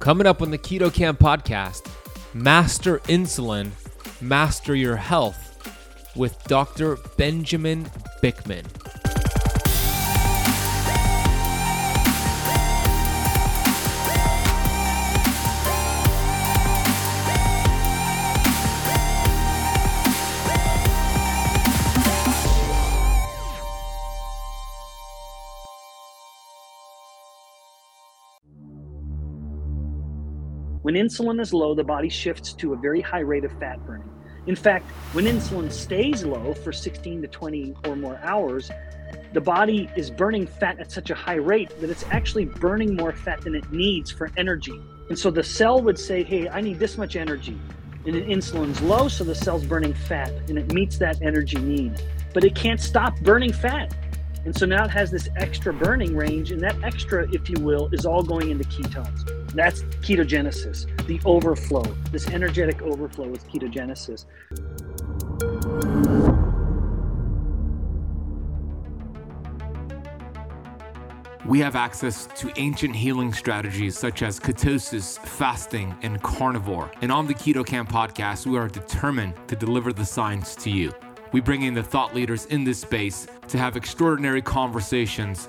Coming up on the Keto Kamp podcast, Master Insulin, Master Your Health with Dr. Benjamin Bikman. When insulin is low, the body shifts to a very high rate of fat burning. In fact, when insulin stays low for 16 to 20 or more hours, the body is burning fat at such a high rate that it's actually burning more fat than it needs for energy. And so the cell would say, hey, I need this much energy. And insulin's low, so the cell's burning fat and it meets that energy need. But it can't stop burning fat. And so now it has this extra burning range, and that extra, if you will, is all going into ketones. That's ketogenesis, the overflow. This energetic overflow is ketogenesis. We have access to ancient healing strategies such as ketosis, fasting, and carnivore. And on the Keto Kamp podcast, we are determined to deliver the science to you. We bring in the thought leaders in this space to have extraordinary conversations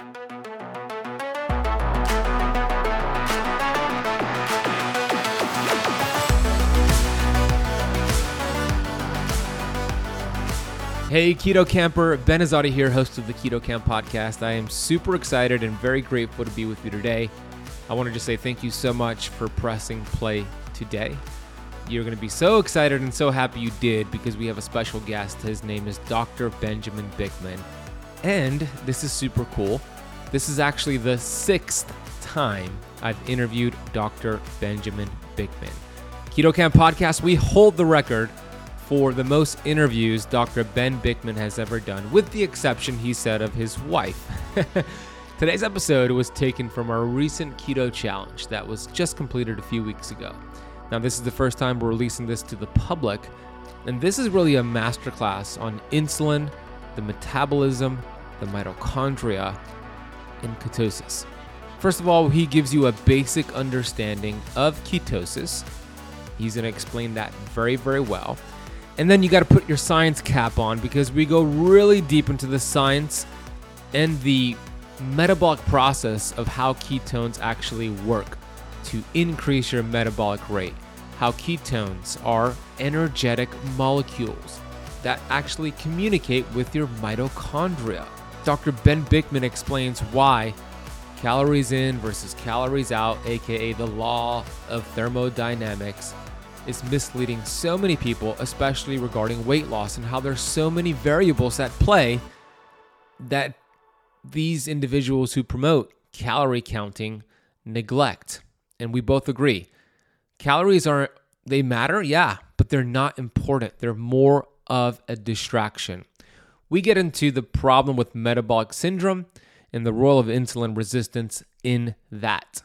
Hey, Keto Kamper, Ben Azadi here, host of the Keto Kamp podcast. I am super excited and very grateful to be with you today. I want to just say thank you so much for pressing play today. You're going to be so excited and so happy you did because we have a special guest. His name is Dr. Benjamin Bikman. And this is super cool. This is actually the sixth time I've interviewed Dr. Benjamin Bikman. Keto Kamp Podcast, we hold the record for the most interviews Dr. Ben Bikman has ever done, with the exception, he said, of his wife. Today's episode was taken from our recent keto challenge that was just completed a few weeks ago. Now, this is the first time we're releasing this to the public, and this is really a masterclass on insulin, the metabolism, the mitochondria, and ketosis. First of all, he gives you a basic understanding of ketosis. He's going to explain that very, very well. And then you got to put your science cap on because we go really deep into the science and the metabolic process of how ketones actually work to increase your metabolic rate. How ketones are energetic molecules that actually communicate with your mitochondria. Dr. Ben Bikman explains why calories in versus calories out, aka the law of thermodynamics, is misleading so many people, especially regarding weight loss, and how there's so many variables at play that these individuals who promote calorie counting neglect. And we both agree. Calories are they matter, yeah, but they're not important. They're more of a distraction. We get into the problem with metabolic syndrome and the role of insulin resistance in that.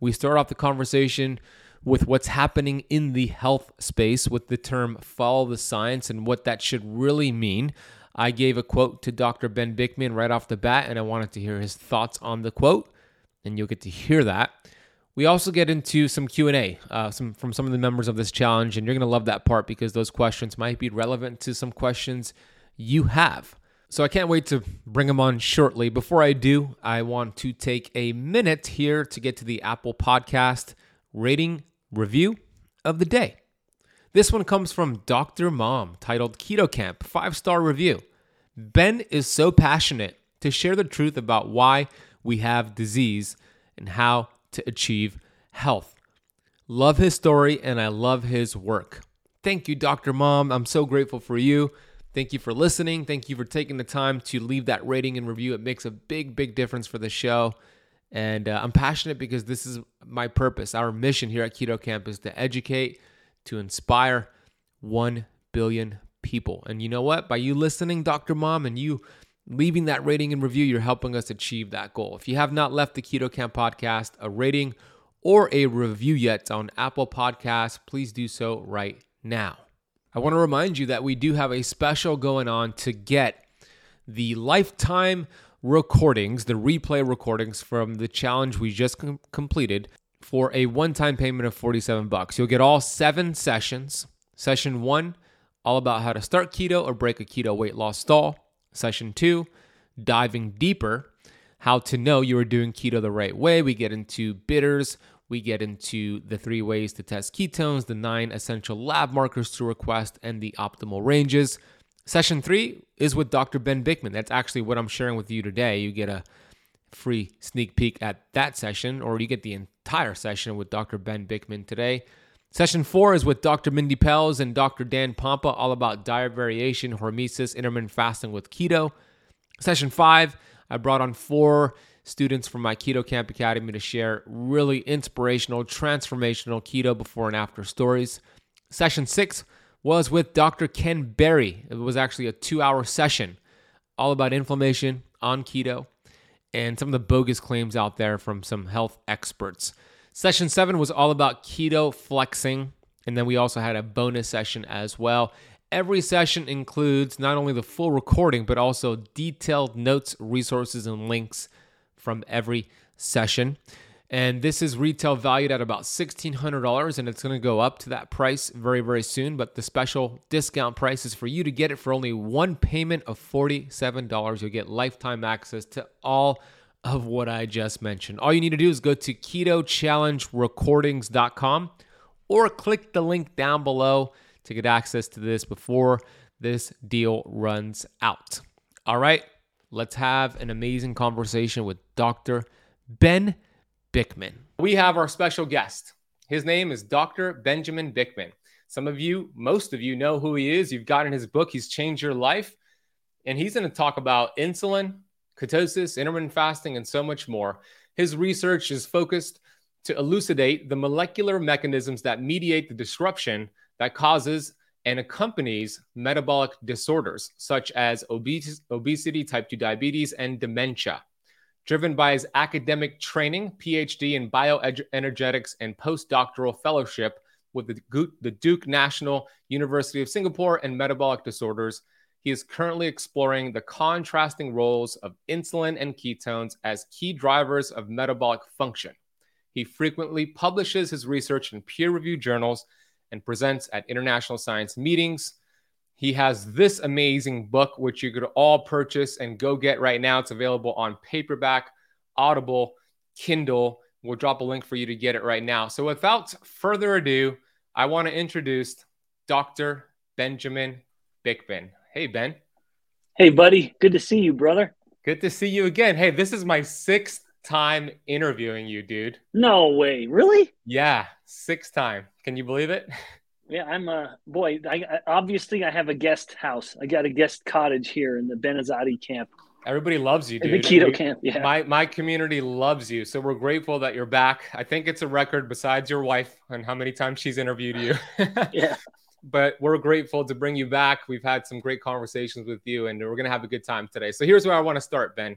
We start off the conversation with what's happening in the health space with the term follow the science and what that should really mean. I gave a quote to Dr. Ben Bikman right off the bat, and I wanted to hear his thoughts on the quote, and you'll get to hear that. We also get into some Q and A, uh, some from some of the members of this challenge, and you're gonna love that part because those questions might be relevant to some questions you have. So I can't wait to bring them on shortly. Before I do, I want to take a minute here to get to the Apple Podcast rating review of the day. This one comes from Dr. Mom, titled Keto Kamp, five star review. Ben is so passionate to share the truth about why we have disease and how to achieve health. Love his story and I love his work. Thank you, Dr. Mom. I'm so grateful for you. Thank you for listening. Thank you for taking the time to leave that rating and review. It makes a big, big difference for the show. And uh, I'm passionate because this is my purpose. Our mission here at Keto Kamp is to educate, to inspire 1 billion people. And you know what? By you listening, Dr. Mom, and you leaving that rating and review, you're helping us achieve that goal. If you have not left the Keto Kamp podcast a rating or a review yet on Apple Podcasts, please do so right now. I want to remind you that we do have a special going on to get the lifetime recordings, the replay recordings from the challenge we just com- completed for a one-time payment of 47 bucks. You'll get all 7 sessions. Session 1 all about how to start keto or break a keto weight loss stall. Session 2 diving deeper, how to know you are doing keto the right way. We get into bitters, we get into the three ways to test ketones, the nine essential lab markers to request, and the optimal ranges. Session three is with Dr. Ben Bikman. That's actually what I'm sharing with you today. You get a free sneak peek at that session, or you get the entire session with Dr. Ben Bikman today. Session four is with Dr. Mindy Pelz and Dr. Dan Pompa, all about diet variation, hormesis, intermittent fasting with keto. Session five, I brought on four students from my Keto Kamp Academy to share really inspirational, transformational keto before and after stories. Session six was with Dr. Ken Berry. It was actually a two hour session all about inflammation on keto and some of the bogus claims out there from some health experts. Session seven was all about keto flexing. And then we also had a bonus session as well. Every session includes not only the full recording, but also detailed notes, resources, and links from every session. And this is retail valued at about $1,600, and it's going to go up to that price very, very soon. But the special discount price is for you to get it for only one payment of $47. You'll get lifetime access to all of what I just mentioned. All you need to do is go to ketochallengerecordings.com or click the link down below to get access to this before this deal runs out. All right, let's have an amazing conversation with Dr. Ben Bikman. We have our special guest. His name is Dr. Benjamin Bikman. Some of you, most of you know who he is. You've gotten his book, He's Changed Your Life. And he's going to talk about insulin, ketosis, intermittent fasting, and so much more. His research is focused to elucidate the molecular mechanisms that mediate the disruption that causes and accompanies metabolic disorders such as obesity, type 2 diabetes, and dementia. Driven by his academic training, PhD in bioenergetics, and postdoctoral fellowship with the, Duke National University of Singapore and metabolic disorders, he is currently exploring the contrasting roles of insulin and ketones as key drivers of metabolic function. He frequently publishes his research in peer reviewed journals and presents at international science meetings. He has this amazing book, which you could all purchase and go get right now. It's available on paperback, Audible, Kindle. We'll drop a link for you to get it right now. So, without further ado, I want to introduce Dr. Benjamin Bikman. Hey, Ben. Hey, buddy. Good to see you, brother. Good to see you again. Hey, this is my sixth time interviewing you, dude. No way. Really? Yeah, sixth time. Can you believe it? Yeah, I'm a boy. I, I, obviously I have a guest house. I got a guest cottage here in the Ben Azadi camp. Everybody loves you, dude. The keto we, camp, yeah. My my community loves you, so we're grateful that you're back. I think it's a record besides your wife and how many times she's interviewed you. yeah. But we're grateful to bring you back. We've had some great conversations with you, and we're gonna have a good time today. So here's where I want to start, Ben.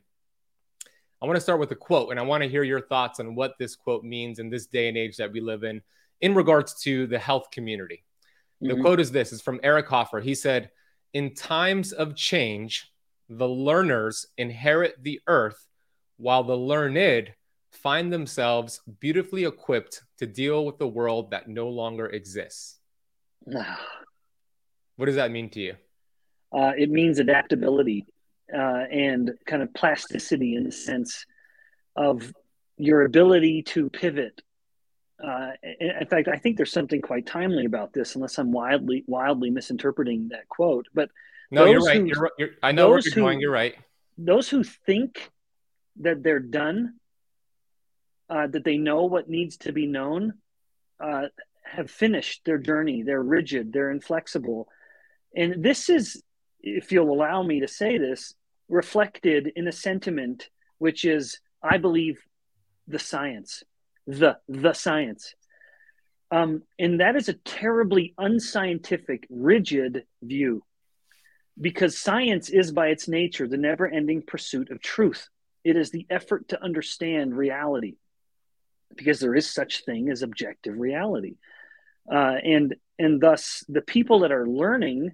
I want to start with a quote, and I want to hear your thoughts on what this quote means in this day and age that we live in, in regards to the health community. Mm-hmm. The quote is this: "Is from Eric Hoffer." He said, "In times of change, the learners inherit the earth, while the learned find themselves beautifully equipped to deal with the world that no longer exists." what does that mean to you? Uh, it means adaptability uh, and kind of plasticity in the sense of your ability to pivot. Uh, in fact, I think there's something quite timely about this, unless I'm wildly wildly misinterpreting that quote. But no, you're right. Who, you're, you're, I know where you're who, going. You're right. Those who think that they're done, uh, that they know what needs to be known, uh, have finished their journey. They're rigid. They're inflexible, and this is, if you'll allow me to say this, reflected in a sentiment which is, I believe, the science, the the science, um, and that is a terribly unscientific, rigid view. because science is by its nature the never ending pursuit of truth. It is the effort to understand reality because there is such thing as objective reality. Uh, and and thus the people that are learning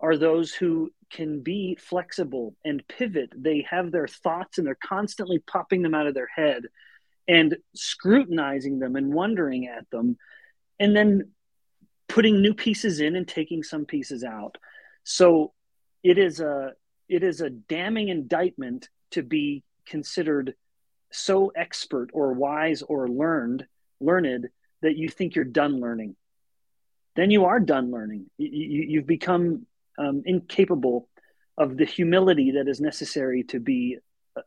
are those who can be flexible and pivot. They have their thoughts and they're constantly popping them out of their head and scrutinizing them and wondering at them and then putting new pieces in and taking some pieces out. So it is a it is a damning indictment to be considered so expert or wise or learned learned that you think you're done learning. Then you are done learning. You, have become um, incapable of the humility that is necessary to be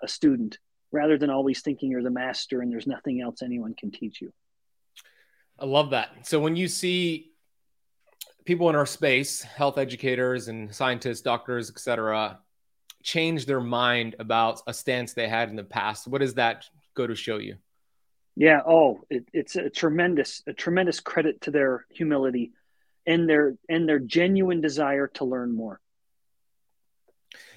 a student rather than always thinking you're the master and there's nothing else anyone can teach you. I love that. So when you see people in our space health educators and scientists doctors etc change their mind about a stance they had in the past what does that go to show you? Yeah. Oh it, it's a tremendous a tremendous credit to their humility and their and their genuine desire to learn more.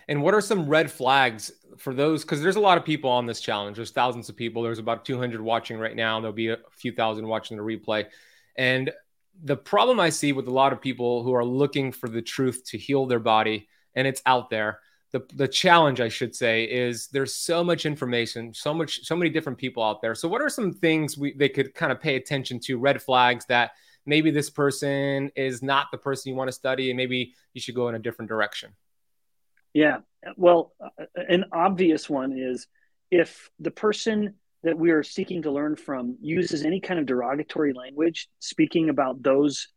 And what are some red flags for those because there's a lot of people on this challenge. There's thousands of people. There's about 200 watching right now. There'll be a few thousand watching the replay. And the problem i see with a lot of people who are looking for the truth to heal their body and it's out there the, the challenge i should say is there's so much information so much so many different people out there. So what are some things we they could kind of pay attention to red flags that maybe this person is not the person you want to study and maybe you should go in a different direction yeah. Well an obvious one is if the person that we are seeking to learn from uses any kind of derogatory language speaking about those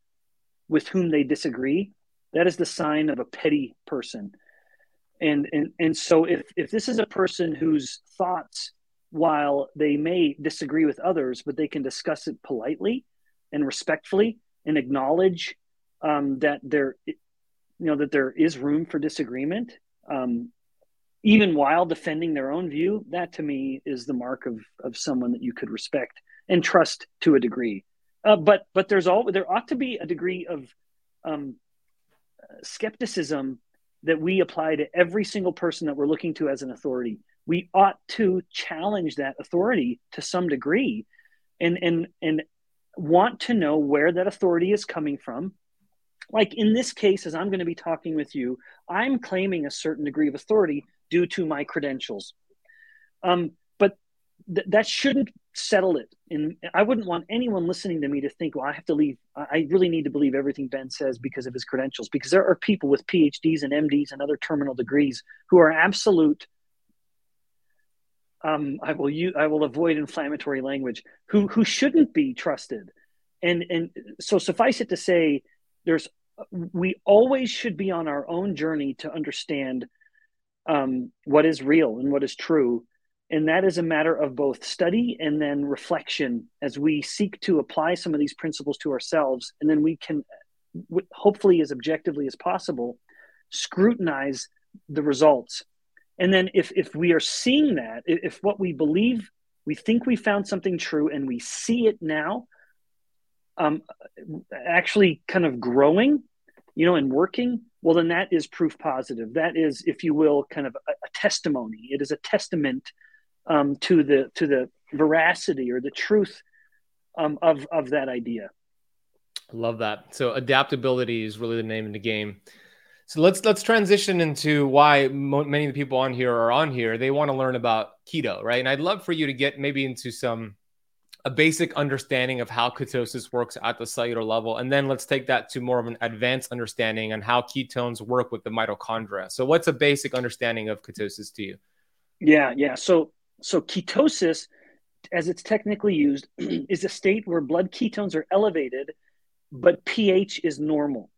with whom they disagree that is the sign of a petty person. And and and so if if this is a person whose thoughts while they may disagree with others but they can discuss it politely and respectfully and acknowledge um, that there you know that there is room for disagreement um, even while defending their own view that to me is the mark of of someone that you could respect and trust to a degree uh, but but there's all there ought to be a degree of um, skepticism that we apply to every single person that we're looking to as an authority. We ought to challenge that authority to some degree and and and want to know where that authority is coming from. Like in this case, as I'm going to be talking with you, I'm claiming a certain degree of authority due to my credentials. Um, but th- that shouldn't settle it. And I wouldn't want anyone listening to me to think, well, I have to leave. I really need to believe everything Ben says because of his credentials. Because there are people with PhDs and MDs and other terminal degrees who are absolute. Um, I will use, I will avoid inflammatory language. Who who shouldn't be trusted, and and so suffice it to say, there's we always should be on our own journey to understand um, what is real and what is true and that is a matter of both study and then reflection as we seek to apply some of these principles to ourselves. And then we can, hopefully, as objectively as possible, scrutinize the results. And then if, if we are seeing that, if what we believe, we think we found something true and we see it now, um, actually kind of growing, you know, and working, well, then that is proof positive. That is, if you will, kind of a, a testimony. It is a testament um, to the to the veracity or the truth um, of of that idea. I love that. So adaptability is really the name of the game. So let's let's transition into why mo- many of the people on here are on here. They want to learn about keto, right? And I'd love for you to get maybe into some a basic understanding of how ketosis works at the cellular level, and then let's take that to more of an advanced understanding on how ketones work with the mitochondria. So, what's a basic understanding of ketosis to you? Yeah, yeah. So so ketosis, as it's technically used, is a state where blood ketones are elevated, but pH is normal.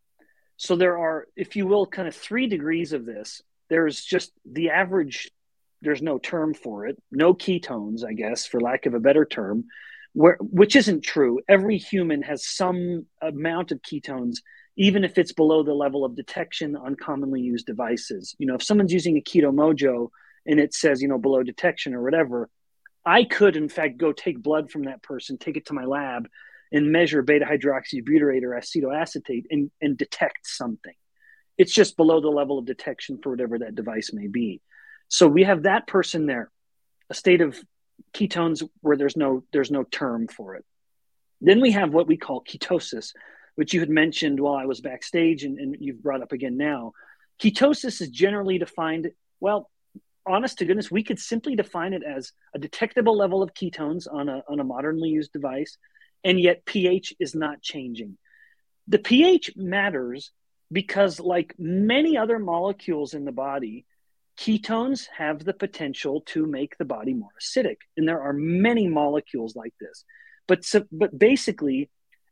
So there are, if you will, kind of three degrees of this. There's just the average, there's no term for it, no ketones, I guess, for lack of a better term, where which isn't true. Every human has some amount of ketones, even if it's below the level of detection on commonly used devices. You know, if someone's using a keto mojo, and it says, you know, below detection or whatever, I could, in fact, go take blood from that person, take it to my lab, and measure beta hydroxybutyrate or acetoacetate and, and detect something. It's just below the level of detection for whatever that device may be. So we have that person there, a state of ketones where there's no there's no term for it. Then we have what we call ketosis, which you had mentioned while I was backstage and, and you've brought up again now. Ketosis is generally defined, well, honest to goodness, we could simply define it as a detectable level of ketones on a, on a modernly used device, and yet pH is not changing. The pH matters because, like many other molecules in the body, ketones have the potential to make the body more acidic. And there are many molecules like this. But, so, but basically,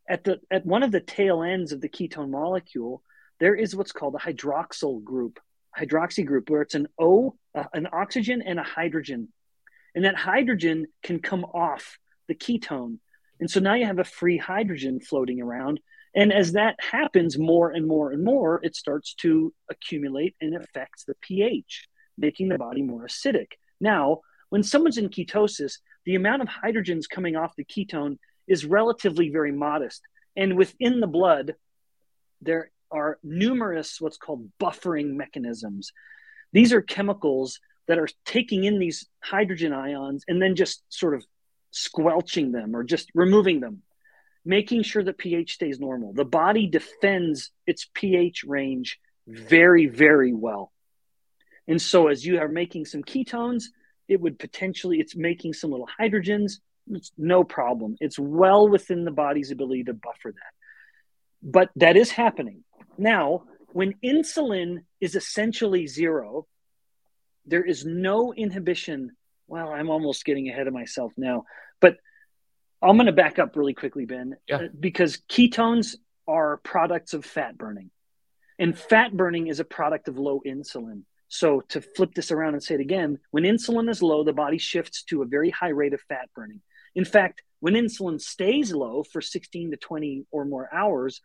at, the, at one of the tail ends of the ketone molecule, there is what's called a hydroxyl group hydroxy group where it's an O, uh, an oxygen, and a hydrogen. And that hydrogen can come off the ketone. And so now you have a free hydrogen floating around. And as that happens more and more and more, it starts to accumulate and affects the pH, making the body more acidic. Now, when someone's in ketosis, the amount of hydrogens coming off the ketone is relatively very modest. And within the blood, there are numerous what's called buffering mechanisms. These are chemicals that are taking in these hydrogen ions and then just sort of squelching them or just removing them, making sure that pH stays normal. The body defends its pH range very, very well. And so as you are making some ketones, it would potentially, it's making some little hydrogens. It's no problem. It's well within the body's ability to buffer that. But that is happening. Now, when insulin is essentially zero, there is no inhibition. Well, I'm almost getting ahead of myself now, but I'm going to back up really quickly, Ben, yeah. Uh, because ketones are products of fat burning. And fat burning is a product of low insulin. So, to flip this around and say it again, when insulin is low, the body shifts to a very high rate of fat burning. In fact, when insulin stays low for 16 to 20 or more hours,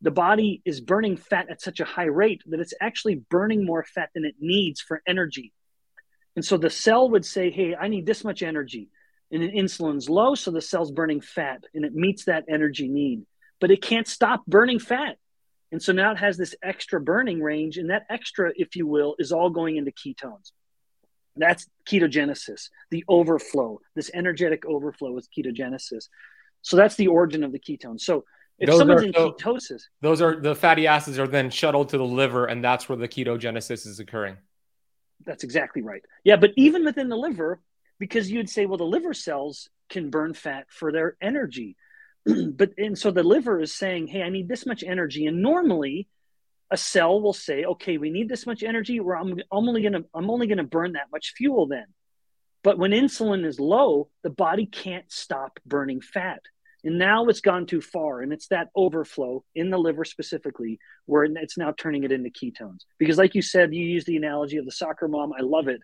the body is burning fat at such a high rate that it's actually burning more fat than it needs for energy. And so the cell would say, Hey, I need this much energy. And then insulin's low, so the cell's burning fat and it meets that energy need. But it can't stop burning fat. And so now it has this extra burning range, and that extra, if you will, is all going into ketones. That's ketogenesis, the overflow. This energetic overflow is ketogenesis. So that's the origin of the ketones. So if those someone's are, in so, ketosis, those are the fatty acids are then shuttled to the liver, and that's where the ketogenesis is occurring. That's exactly right. Yeah, but even within the liver, because you'd say, well, the liver cells can burn fat for their energy, but and so the liver is saying, hey, I need this much energy, and normally a cell will say, okay, we need this much energy, where I'm, I'm only gonna I'm only gonna burn that much fuel then. But when insulin is low, the body can't stop burning fat. And now it's gone too far, and it's that overflow in the liver specifically where it's now turning it into ketones. Because, like you said, you use the analogy of the soccer mom. I love it.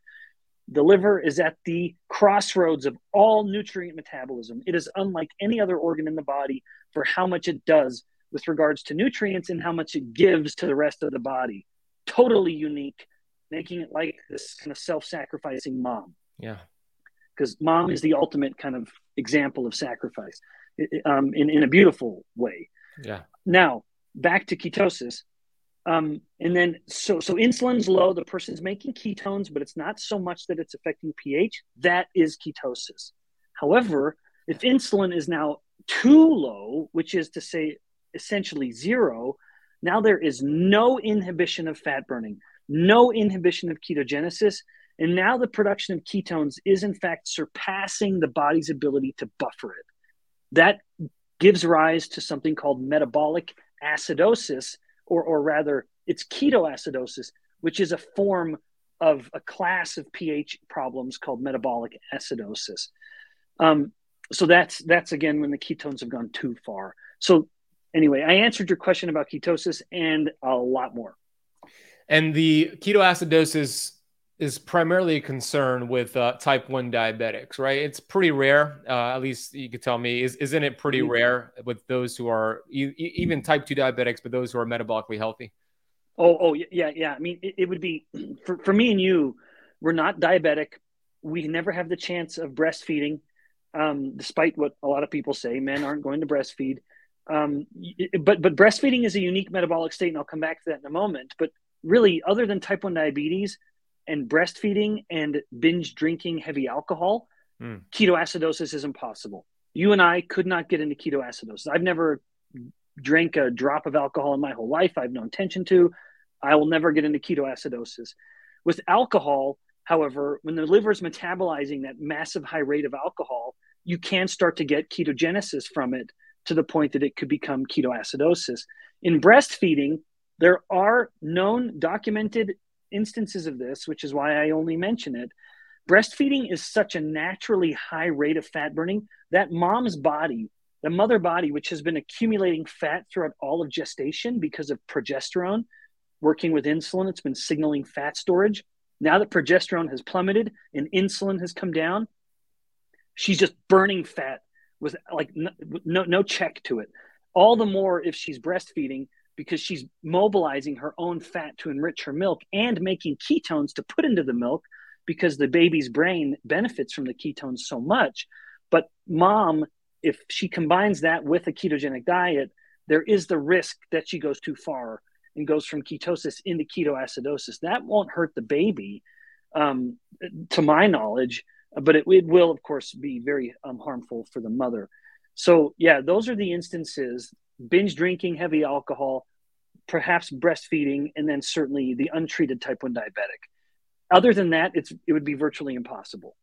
The liver is at the crossroads of all nutrient metabolism. It is unlike any other organ in the body for how much it does with regards to nutrients and how much it gives to the rest of the body. Totally unique, making it like this kind of self sacrificing mom. Yeah. Because mom is the ultimate kind of example of sacrifice um, in, in a beautiful way. Yeah. Now, back to ketosis. Um, and then, so, so insulin's low, the person's making ketones, but it's not so much that it's affecting pH. That is ketosis. However, if insulin is now too low, which is to say essentially zero, now there is no inhibition of fat burning, no inhibition of ketogenesis. And now the production of ketones is in fact surpassing the body's ability to buffer it. That gives rise to something called metabolic acidosis, or, or rather, it's ketoacidosis, which is a form of a class of pH problems called metabolic acidosis. Um, so that's that's again when the ketones have gone too far. So anyway, I answered your question about ketosis and a lot more. And the ketoacidosis is primarily a concern with uh, type 1 diabetics, right? It's pretty rare, uh, at least you could tell me. Is, isn't it pretty mm-hmm. rare with those who are e- even type 2 diabetics, but those who are metabolically healthy? Oh, oh, yeah, yeah. I mean, it, it would be for, for me and you, we're not diabetic. We never have the chance of breastfeeding, um, despite what a lot of people say. Men aren't going to breastfeed. Um, but but breastfeeding is a unique metabolic state, and I'll come back to that in a moment. But really, other than type one diabetes and breastfeeding and binge drinking heavy alcohol, mm. ketoacidosis is impossible. You and I could not get into ketoacidosis. I've never drank a drop of alcohol in my whole life. I have no intention to. I will never get into ketoacidosis. With alcohol, however, when the liver is metabolizing that massive high rate of alcohol, you can start to get ketogenesis from it to the point that it could become ketoacidosis. In breastfeeding, there are known documented instances of this, which is why I only mention it. Breastfeeding is such a naturally high rate of fat burning that mom's body, the mother body, which has been accumulating fat throughout all of gestation because of progesterone working with insulin, it's been signaling fat storage. Now that progesterone has plummeted and insulin has come down, she's just burning fat with like no, no, check to it. All the more if she's breastfeeding because she's mobilizing her own fat to enrich her milk and making ketones to put into the milk because the baby's brain benefits from the ketones so much. But mom, if she combines that with a ketogenic diet, there is the risk that she goes too far and goes from ketosis into ketoacidosis. That won't hurt the baby, um, to my knowledge, but it, it will of course be very um, harmful for the mother so yeah those are the instances binge drinking heavy alcohol perhaps breastfeeding and then certainly the untreated type 1 diabetic. Other than that it's it would be virtually impossible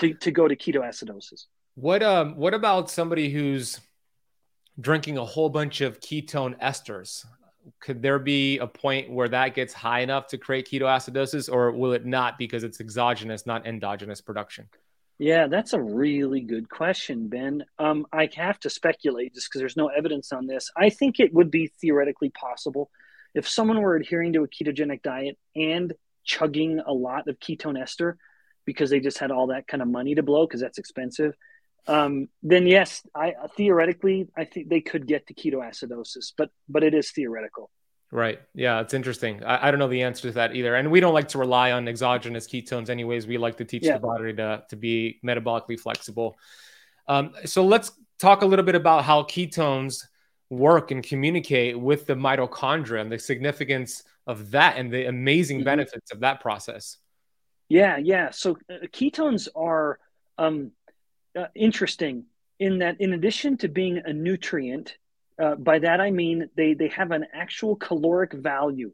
to, to go to ketoacidosis. What um what about somebody who's drinking a whole bunch of ketone esters? Could there be a point where that gets high enough to create ketoacidosis, or will it not because it's exogenous, not endogenous production? Yeah, that's a really good question, Ben. Um, I have to speculate just because there's no evidence on this. I think it would be theoretically possible if someone were adhering to a ketogenic diet and chugging a lot of ketone ester because they just had all that kind of money to blow because that's expensive. Um, then yes, I theoretically I think they could get to ketoacidosis, but but it is theoretical. Right. Yeah, it's interesting. I, I, don't know the answer to that either. And we don't like to rely on exogenous ketones anyways. We like to teach yeah. the body to, to be metabolically flexible. Um, so let's talk a little bit about how ketones work and communicate with the mitochondria and the significance of that and the amazing mm-hmm. benefits of that process. Yeah, yeah. So uh, ketones are um, uh, interesting in that, in addition to being a nutrient, uh, by that I mean they they have an actual caloric value.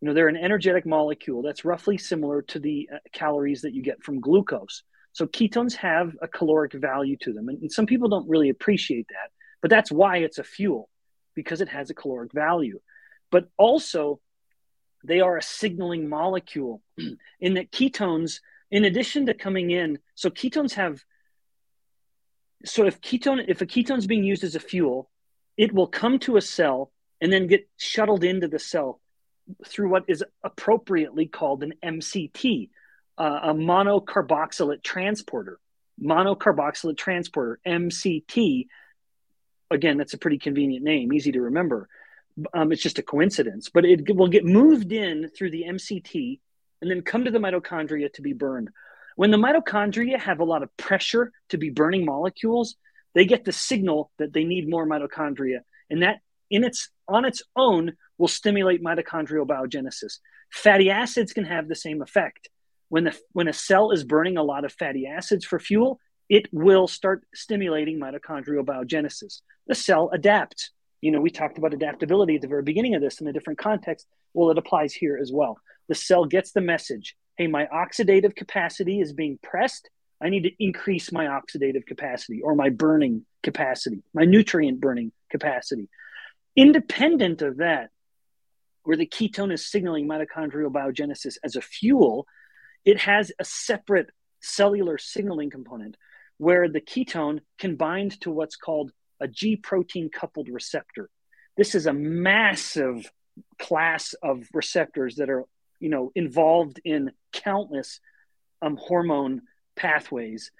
You know, they're an energetic molecule that's roughly similar to the uh, calories that you get from glucose. So ketones have a caloric value to them, and, and some people don't really appreciate that. But that's why it's a fuel because it has a caloric value. But also, they are a signaling molecule in that ketones, in addition to coming in, so ketones have so if ketone if a ketone is being used as a fuel it will come to a cell and then get shuttled into the cell through what is appropriately called an mct uh, a monocarboxylate transporter. Monocarboxylate transporter mct again that's a pretty convenient name easy to remember. Um, it's just a coincidence but it will get moved in through the mct and then come to the mitochondria to be burned. When the mitochondria have a lot of pressure to be burning molecules, they get the signal that they need more mitochondria. And that in its on its own will stimulate mitochondrial biogenesis. Fatty acids can have the same effect. When the when a cell is burning a lot of fatty acids for fuel, it will start stimulating mitochondrial biogenesis. The cell adapts. You know, we talked about adaptability at the very beginning of this in a different context. Well, it applies here as well. The cell gets the message hey, my oxidative capacity is being pressed. I need to increase my oxidative capacity or my burning capacity, my nutrient burning capacity. Independent of that, where the ketone is signaling mitochondrial biogenesis as a fuel, it has a separate cellular signaling component where the ketone can bind to what's called a G protein coupled receptor. This is a massive class of receptors that are you know involved in countless um, hormone pathways.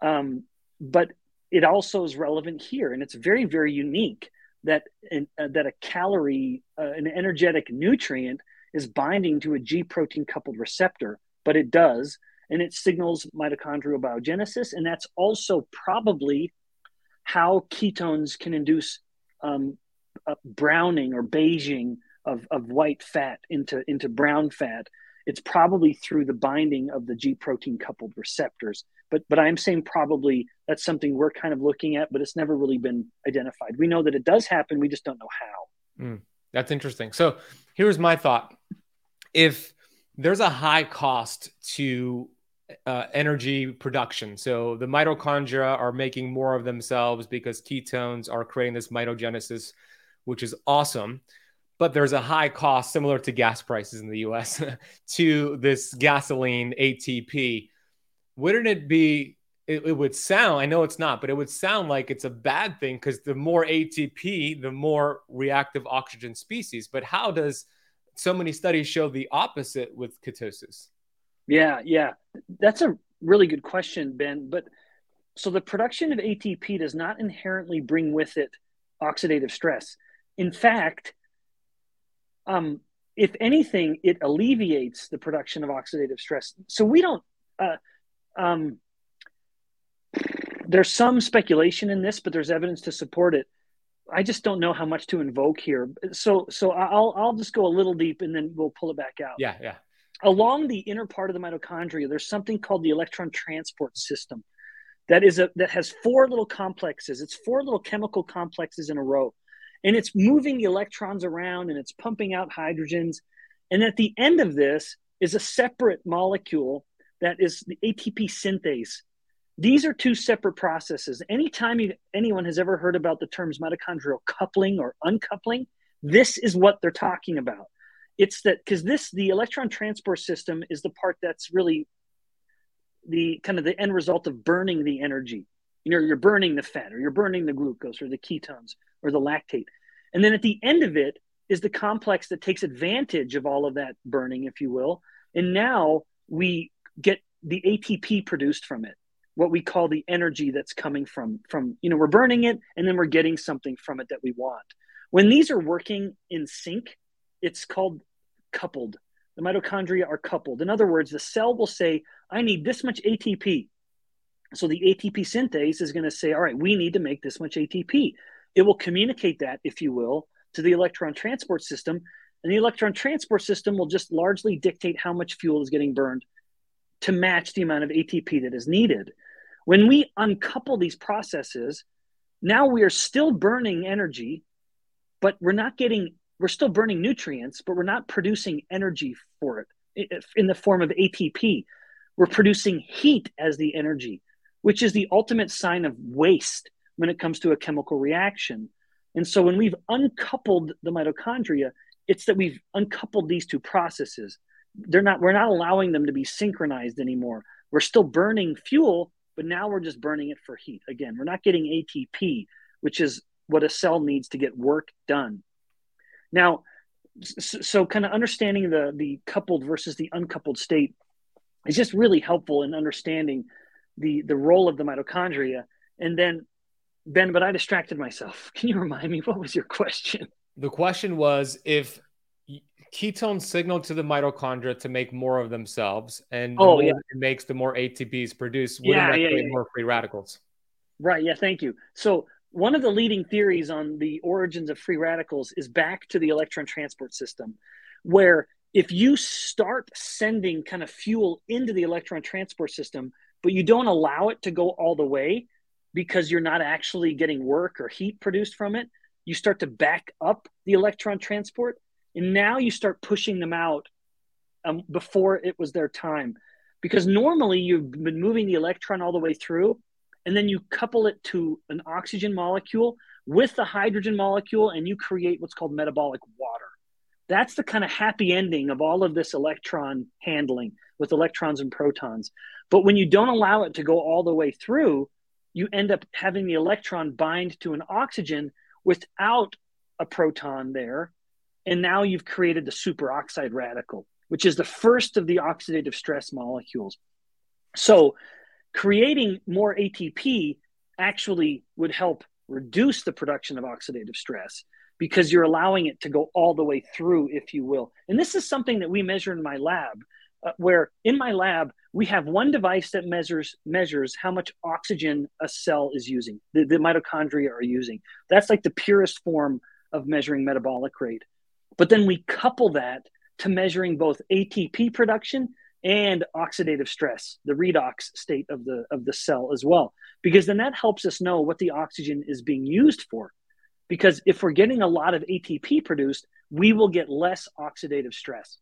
Um, but it also is relevant here and it's very very unique that uh, that a calorie uh, an energetic nutrient is binding to a g protein coupled receptor but it does and it signals mitochondrial biogenesis and that's also probably how ketones can induce um, uh, browning or beiging of, of white fat into, into brown fat, it's probably through the binding of the G protein coupled receptors. But but I'm saying probably that's something we're kind of looking at, but it's never really been identified. We know that it does happen, we just don't know how. Mm, that's interesting. So here's my thought: if there's a high cost to uh, energy production. So the mitochondria are making more of themselves because ketones are creating this mitogenesis, which is awesome. But there's a high cost, similar to gas prices in the US, to this gasoline ATP. Wouldn't it be? It, it would sound, I know it's not, but it would sound like it's a bad thing because the more ATP, the more reactive oxygen species. But how does so many studies show the opposite with ketosis? Yeah, yeah. That's a really good question, Ben. But so the production of ATP does not inherently bring with it oxidative stress. In fact, um, if anything, it alleviates the production of oxidative stress. So we don't. Uh, um, there's some speculation in this, but there's evidence to support it. I just don't know how much to invoke here. So, so I'll I'll just go a little deep, and then we'll pull it back out. Yeah, yeah along the inner part of the mitochondria, there's something called the electron transport system that is a that has four little complexes. It's four little chemical complexes in a row. And it's moving the electrons around and it's pumping out hydrogens. And at the end of this is a separate molecule that is the ATP synthase. These are two separate processes. Anytime anyone has ever heard about the terms mitochondrial coupling or uncoupling, this is what they're talking about it's that because this the electron transport system is the part that's really the kind of the end result of burning the energy you know you're burning the fat or you're burning the glucose or the ketones or the lactate and then at the end of it is the complex that takes advantage of all of that burning if you will and now we get the atp produced from it what we call the energy that's coming from from you know we're burning it and then we're getting something from it that we want when these are working in sync it's called coupled. The mitochondria are coupled. In other words, the cell will say, I need this much ATP. So the ATP synthase is going to say, all right, we need to make this much ATP. It will communicate that, if you will, to the electron transport system. And the electron transport system will just largely dictate how much fuel is getting burned to match the amount of ATP that is needed. When we uncouple these processes, now we are still burning energy, but we're not getting we're still burning nutrients, but we're not producing energy for it in the form of ATP. We're producing heat as the energy, which is the ultimate sign of waste when it comes to a chemical reaction. And so when we've uncoupled the mitochondria, it's that we've uncoupled these two processes. They're not we're not allowing them to be synchronized anymore. We're still burning fuel, but now we're just burning it for heat. Again, we're not getting ATP, which is what a cell needs to get work done. Now, so, kind of understanding the the coupled versus the uncoupled state is just really helpful in understanding the the role of the mitochondria. And then, Ben, but I distracted myself. Can you remind me what was your question? The question was if ketones signal to the mitochondria to make more of themselves, and the oh, yeah. it makes the more ATPs produced, wouldn't yeah, yeah, yeah. more free radicals? Right. Yeah. Thank you. So one of the leading theories on the origins of free radicals is back to the electron transport system, where if you start sending kind of fuel into the electron transport system, but you don't allow it to go all the way because you're not actually getting work or heat produced from it, you start to back up the electron transport. And now you start pushing them out um, before it was their time. Because normally you've been moving the electron all the way through and then you couple it to an oxygen molecule with the hydrogen molecule and you create what's called metabolic water that's the kind of happy ending of all of this electron handling with electrons and protons. But when you don't allow it to go all the way through you end up having the electron bind to an oxygen without a proton there. And now you've created the superoxide radical which is the first of the oxidative stress molecules. So creating more ATP actually would help reduce the production of oxidative stress because you're allowing it to go all the way through, if you will. And this is something that we measure in my lab, uh, where in my lab, we have one device that measures measures how much oxygen a cell is using, the, the mitochondria are using. That's like the purest form of measuring metabolic rate. But then we couple that to measuring both ATP production and oxidative stress, the redox state of the of the cell as well, because then that helps us know what the oxygen is being used for. Because if we're getting a lot of ATP produced, we will get less oxidative stress,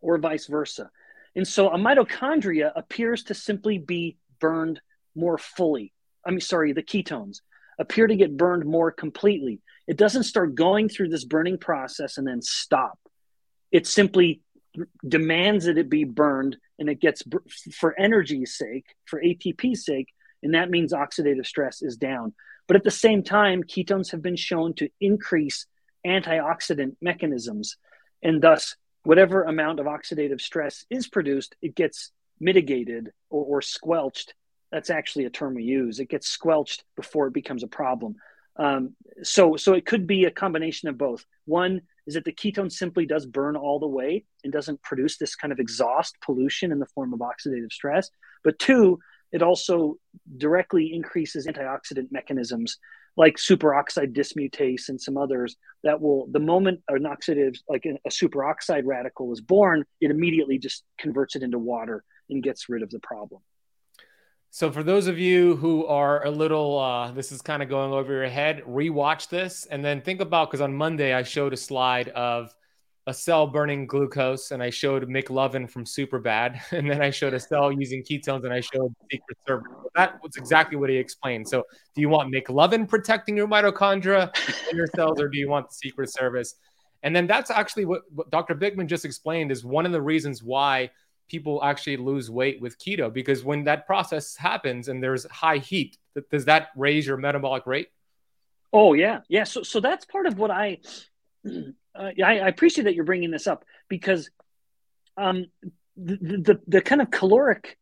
or vice versa. And so a mitochondria appears to simply be burned more fully. I mean, sorry, the ketones appear to get burned more completely. It doesn't start going through this burning process and then stop. It simply demands that it be burned and it gets for energy's sake, for ATP's sake, and that means oxidative stress is down. But at the same time, ketones have been shown to increase antioxidant mechanisms, and thus, whatever amount of oxidative stress is produced, it gets mitigated or, or squelched. That's actually a term we use. It gets squelched before it becomes a problem. Um, so, so it could be a combination of both. One is that the ketone simply does burn all the way and doesn't produce this kind of exhaust pollution in the form of oxidative stress. But two, it also directly increases antioxidant mechanisms like superoxide dismutase and some others that will the moment an oxidative like a superoxide radical is born it immediately just converts it into water and gets rid of the problem. So for those of you who are a little, uh, this is kind of going over your head, rewatch this and then think about because on Monday I showed a slide of a cell burning glucose and I showed McLovin from Superbad, and then I showed a cell using ketones and I showed Secret Service. That was exactly what he explained. So do you want McLovin protecting your mitochondria your cells, or do you want the Secret Service? And then that's actually what, what Dr. Bikman just explained is one of the reasons why people actually lose weight with keto because when that process happens and there's high heat, does that raise your metabolic rate? Oh yeah, yeah. So so that's part of what I uh, I, I, appreciate that you're bringing this up because um, the, the the kind of caloric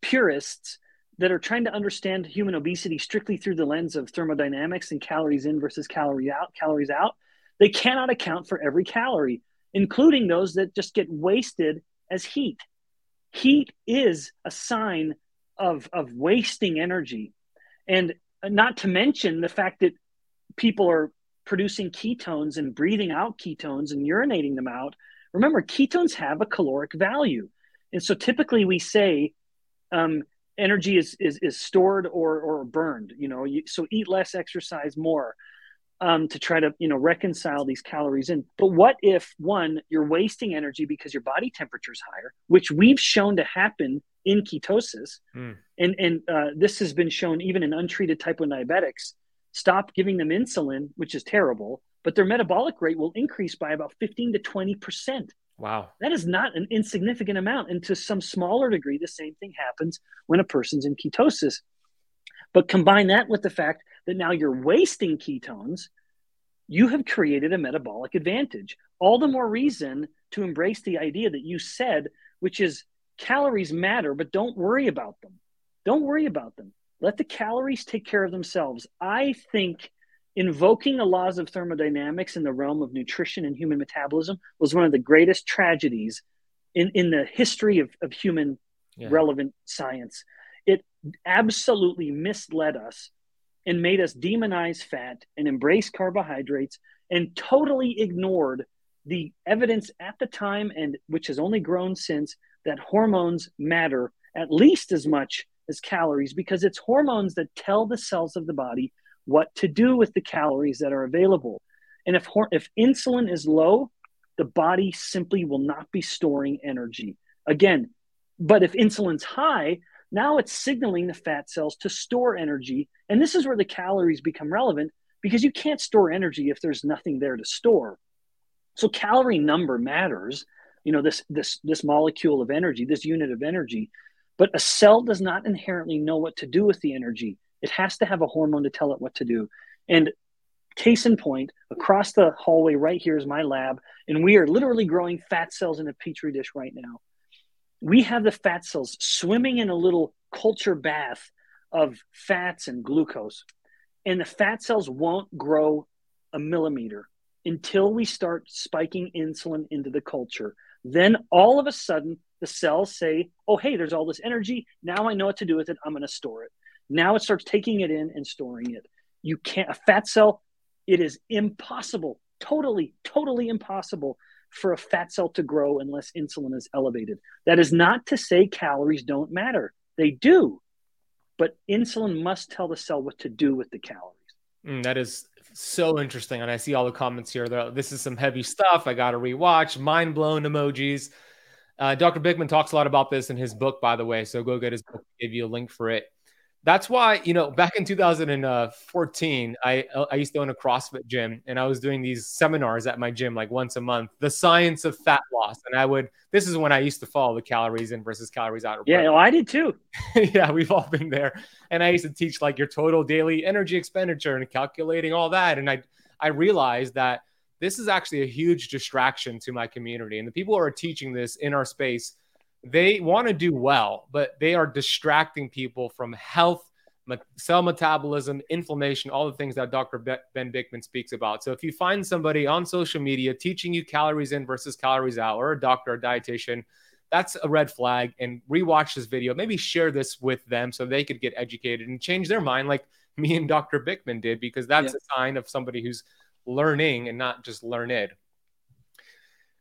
purists that are trying to understand human obesity strictly through the lens of thermodynamics and calories in versus calorie out, calories out, they cannot account for every calorie, including those that just get wasted as heat. Heat is a sign of of wasting energy. And not to mention the fact that people are producing ketones and breathing out ketones and urinating them out remember ketones have a caloric value and so typically we say um, energy is, is is stored or or burned you know you, so eat less exercise more um, to try to you know reconcile these calories in. But what if one you're wasting energy because your body temperature is higher, which we've shown to happen in ketosis, mm. and and uh, this has been shown even in untreated type 1 diabetics. Stop giving them insulin, which is terrible, but their metabolic rate will increase by about 15 to 20 percent. Wow. That is not an insignificant amount. And to some smaller degree, the same thing happens when a person's in ketosis. But combine that with the fact that now you're wasting ketones, you have created a metabolic advantage. All the more reason to embrace the idea that you said, which is calories matter, but don't worry about them. Don't worry about them. Let the calories take care of themselves. I think invoking the laws of thermodynamics in the realm of nutrition and human metabolism was one of the greatest tragedies in, in the history of, of human yeah. relevant science it absolutely misled us and made us demonize fat and embrace carbohydrates and totally ignored the evidence at the time and which has only grown since that hormones matter at least as much as calories because it's hormones that tell the cells of the body what to do with the calories that are available and if if insulin is low the body simply will not be storing energy again but if insulin's high now it's signaling the fat cells to store energy. And this is where the calories become relevant because you can't store energy if there's nothing there to store. So calorie number matters, you know, this this this molecule of energy, this unit of energy, but a cell does not inherently know what to do with the energy. It has to have a hormone to tell it what to do. And case in point, across the hallway right here is my lab, and we are literally growing fat cells in a petri dish right now we have the fat cells swimming in a little culture bath of fats and glucose. And the fat cells won't grow a millimeter until we start spiking insulin into the culture. Then all of a sudden, the cells say, oh, hey, there's all this energy. Now I know what to do with it. I'm going to store it. Now it starts taking it in and storing it. You can't, a fat cell, it is impossible, totally, totally impossible for a fat cell to grow unless insulin is elevated. That is not to say calories don't matter, they do. But insulin must tell the cell what to do with the calories. Mm, that is so interesting. And I see all the comments here. This is some heavy stuff. I got to rewatch. Mind blown emojis. Uh, Dr. Bikman talks a lot about this in his book, by the way. So go get his book. Give you a link for it that's why you know back in 2014 i i used to own a crossfit gym and i was doing these seminars at my gym like once a month the science of fat loss and i would this is when i used to follow the calories in versus calories out yeah well, i did too yeah we've all been there and i used to teach like your total daily energy expenditure and calculating all that and i i realized that this is actually a huge distraction to my community and the people who are teaching this in our space they want to do well, but they are distracting people from health, cell metabolism, inflammation, all the things that Dr. Ben Bikman speaks about. So if you find somebody on social media teaching you calories in versus calories out, or a doctor or dietitian, that's a red flag. And rewatch this video. Maybe share this with them so they could get educated and change their mind, like me and Dr. bikman did, because that's yeah. a sign of somebody who's learning and not just learned.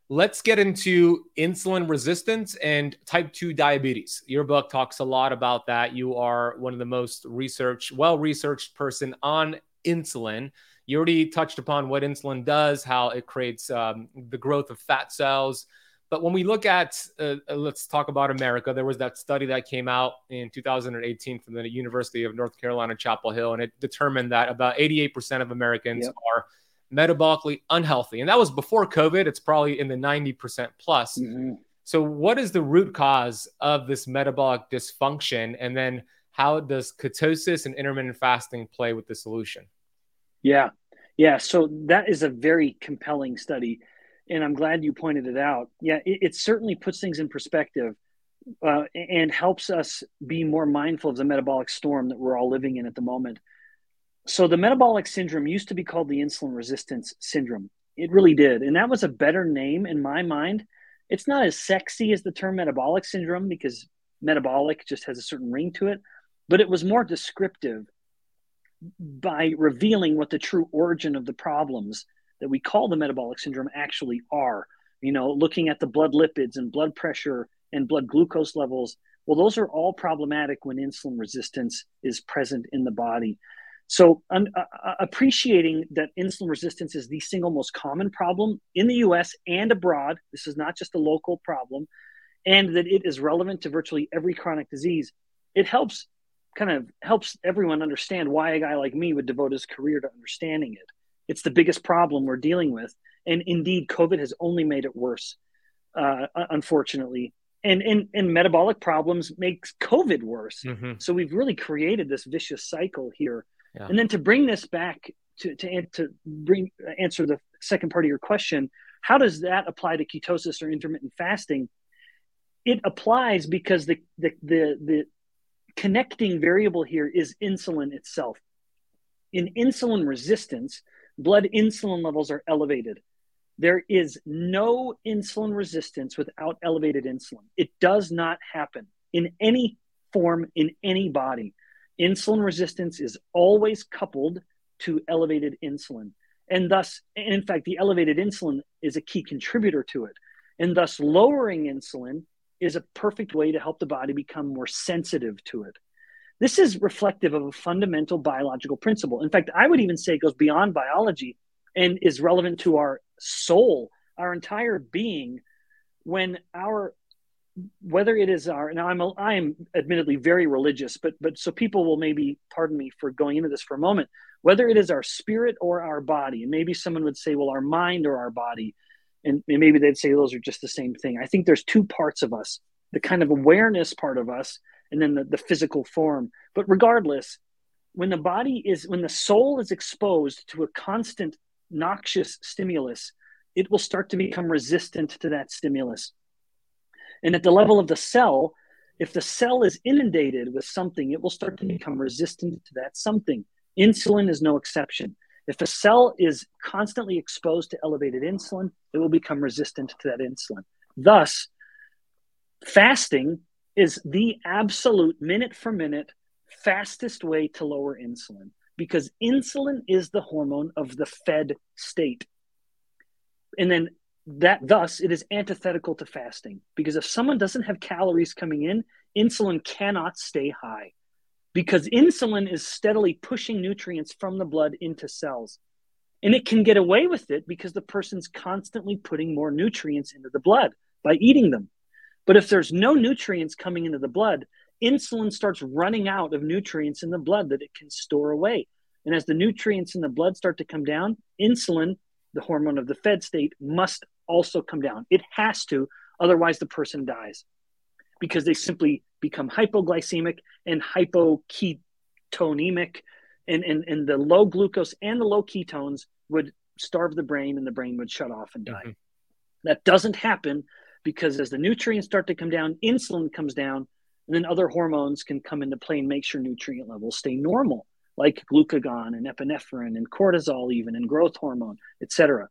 Let's get into insulin resistance and type 2 diabetes. Your book talks a lot about that. You are one of the most researched, well researched person on insulin. You already touched upon what insulin does, how it creates um, the growth of fat cells. But when we look at, uh, uh let's talk about America, there was that study that came out in 2018 from the University of North Carolina, Chapel Hill, and it determined that about 88% of Americans yep. are metabolically unhealthy. And that was before COVID. It's probably in the 90% plus. Mm-hmm. So, what is the root cause of this metabolic dysfunction? And then, how does ketosis and intermittent fasting play with the solution? Yeah. Yeah. So, that is a very compelling study. And I'm glad you pointed it out. Yeah. It, it certainly puts things in perspective uh, and helps us be more mindful of the metabolic storm that we're all living in at the moment so the metabolic syndrome used to be called the insulin resistance syndrome. It really did. And that was a better name in my mind. It's not as sexy as the term metabolic syndrome because metabolic just has a certain ring to it, but it was more descriptive by revealing what the true origin of the problems that we call the metabolic syndrome actually are. You know, looking at the blood lipids and blood pressure and blood glucose levels. Well, those are all problematic when insulin resistance is present in the body. So, uh, uh, appreciating that insulin resistance is the single most common problem in the US and abroad, this is not just a local problem, and that it is relevant to virtually every chronic disease, it helps kind of helps everyone understand why a guy like me would devote his career to understanding it. It's the biggest problem we're dealing with. And indeed, COVID has only made it worse, uh, unfortunately. And, and, and metabolic problems makes COVID worse. Mm-hmm. So we've really created this vicious cycle here yeah. And then to bring this back to, to, to bring answer the second part of your question, how does that apply to ketosis or intermittent fasting? It applies because the, the, the, the connecting variable here is insulin itself. In insulin resistance, blood insulin levels are elevated. There is no insulin resistance without elevated insulin. It does not happen in any form in any body insulin resistance is always coupled to elevated insulin. And thus, and in fact, the elevated insulin is a key contributor to it. And thus, lowering insulin is a perfect way to help the body become more sensitive to it. This is reflective of a fundamental biological principle. In fact, I would even say it goes beyond biology and is relevant to our soul, our entire being. When our whether it is our now I'm a, I am admittedly very religious, but but so people will maybe pardon me for going into this for a moment. Whether it is our spirit or our body, and maybe someone would say, well, our mind or our body, and maybe they'd say those are just the same thing. I think there's two parts of us: the kind of awareness part of us, and then the, the physical form. But regardless, when the body is when the soul is exposed to a constant noxious stimulus, it will start to become resistant to that stimulus and at the level of the cell, if the cell is inundated with something, it will start to mm-hmm. become resistant to that something. Insulin is no exception. If a cell is constantly exposed to elevated insulin, it will become resistant to that insulin. Thus, fasting is the absolute minute for minute fastest way to lower insulin because insulin is the hormone of the fed state. And then that thus it is antithetical to fasting because if someone doesn't have calories coming in, insulin cannot stay high because insulin is steadily pushing nutrients from the blood into cells. And it can get away with it because the person's constantly putting more nutrients into the blood by eating them. But if there's no nutrients coming into the blood, insulin starts running out of nutrients in the blood that it can store away. And as the nutrients in the blood start to come down, insulin, the hormone of the fed state, must also come down. It has to, otherwise, the person dies because they simply become hypoglycemic and hypoketonemic. And, and, and the low glucose and the low ketones would starve the brain and the brain would shut off and die. Mm-hmm. That doesn't happen because as the nutrients start to come down, insulin comes down, and then other hormones can come into play and make sure nutrient levels stay normal, like glucagon and epinephrine and cortisol, even and growth hormone, etc.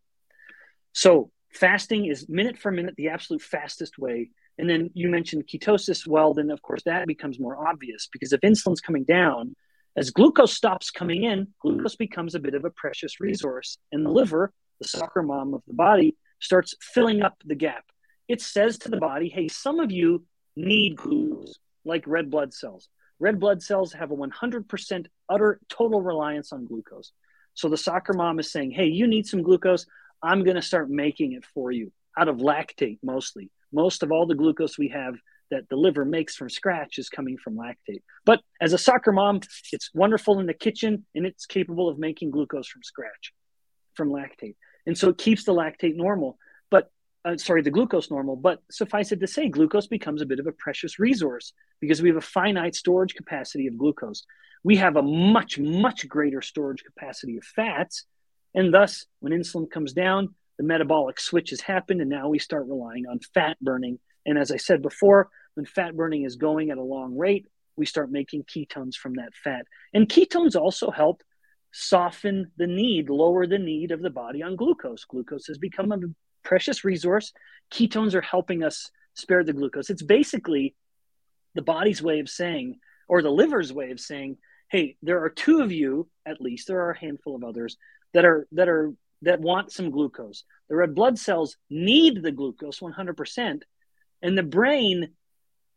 So fasting is minute for minute the absolute fastest way. And then you mentioned ketosis. Well, then of course that becomes more obvious because if insulin's coming down, as glucose stops coming in, glucose becomes a bit of a precious resource, and the liver, the soccer mom of the body, starts filling up the gap. It says to the body, hey, some of you need glucose, like red blood cells. Red blood cells have a 100% utter total reliance on glucose. So the soccer mom is saying, hey, you need some glucose. I'm going to start making it for you out of lactate mostly. Most of all the glucose we have that the liver makes from scratch is coming from lactate. But as a soccer mom, it's wonderful in the kitchen and it's capable of making glucose from scratch from lactate. And so it keeps the lactate normal. But uh, sorry, the glucose normal. But suffice it to say, glucose becomes a bit of a precious resource because we have a finite storage capacity of glucose. We have a much, much greater storage capacity of fats and thus, when insulin comes down, the metabolic switch has happened, and now we start relying on fat burning. And as I said before, when fat burning is going at a long rate, we start making ketones from that fat. And ketones also help soften the need, lower the need of the body on glucose. Glucose has become a precious resource. Ketones are helping us spare the glucose. It's basically the body's way of saying, or the liver's way of saying, hey, there are two of you, at least, there are a handful of others, that are that are that want some glucose. The red blood cells need the glucose 100%, and the brain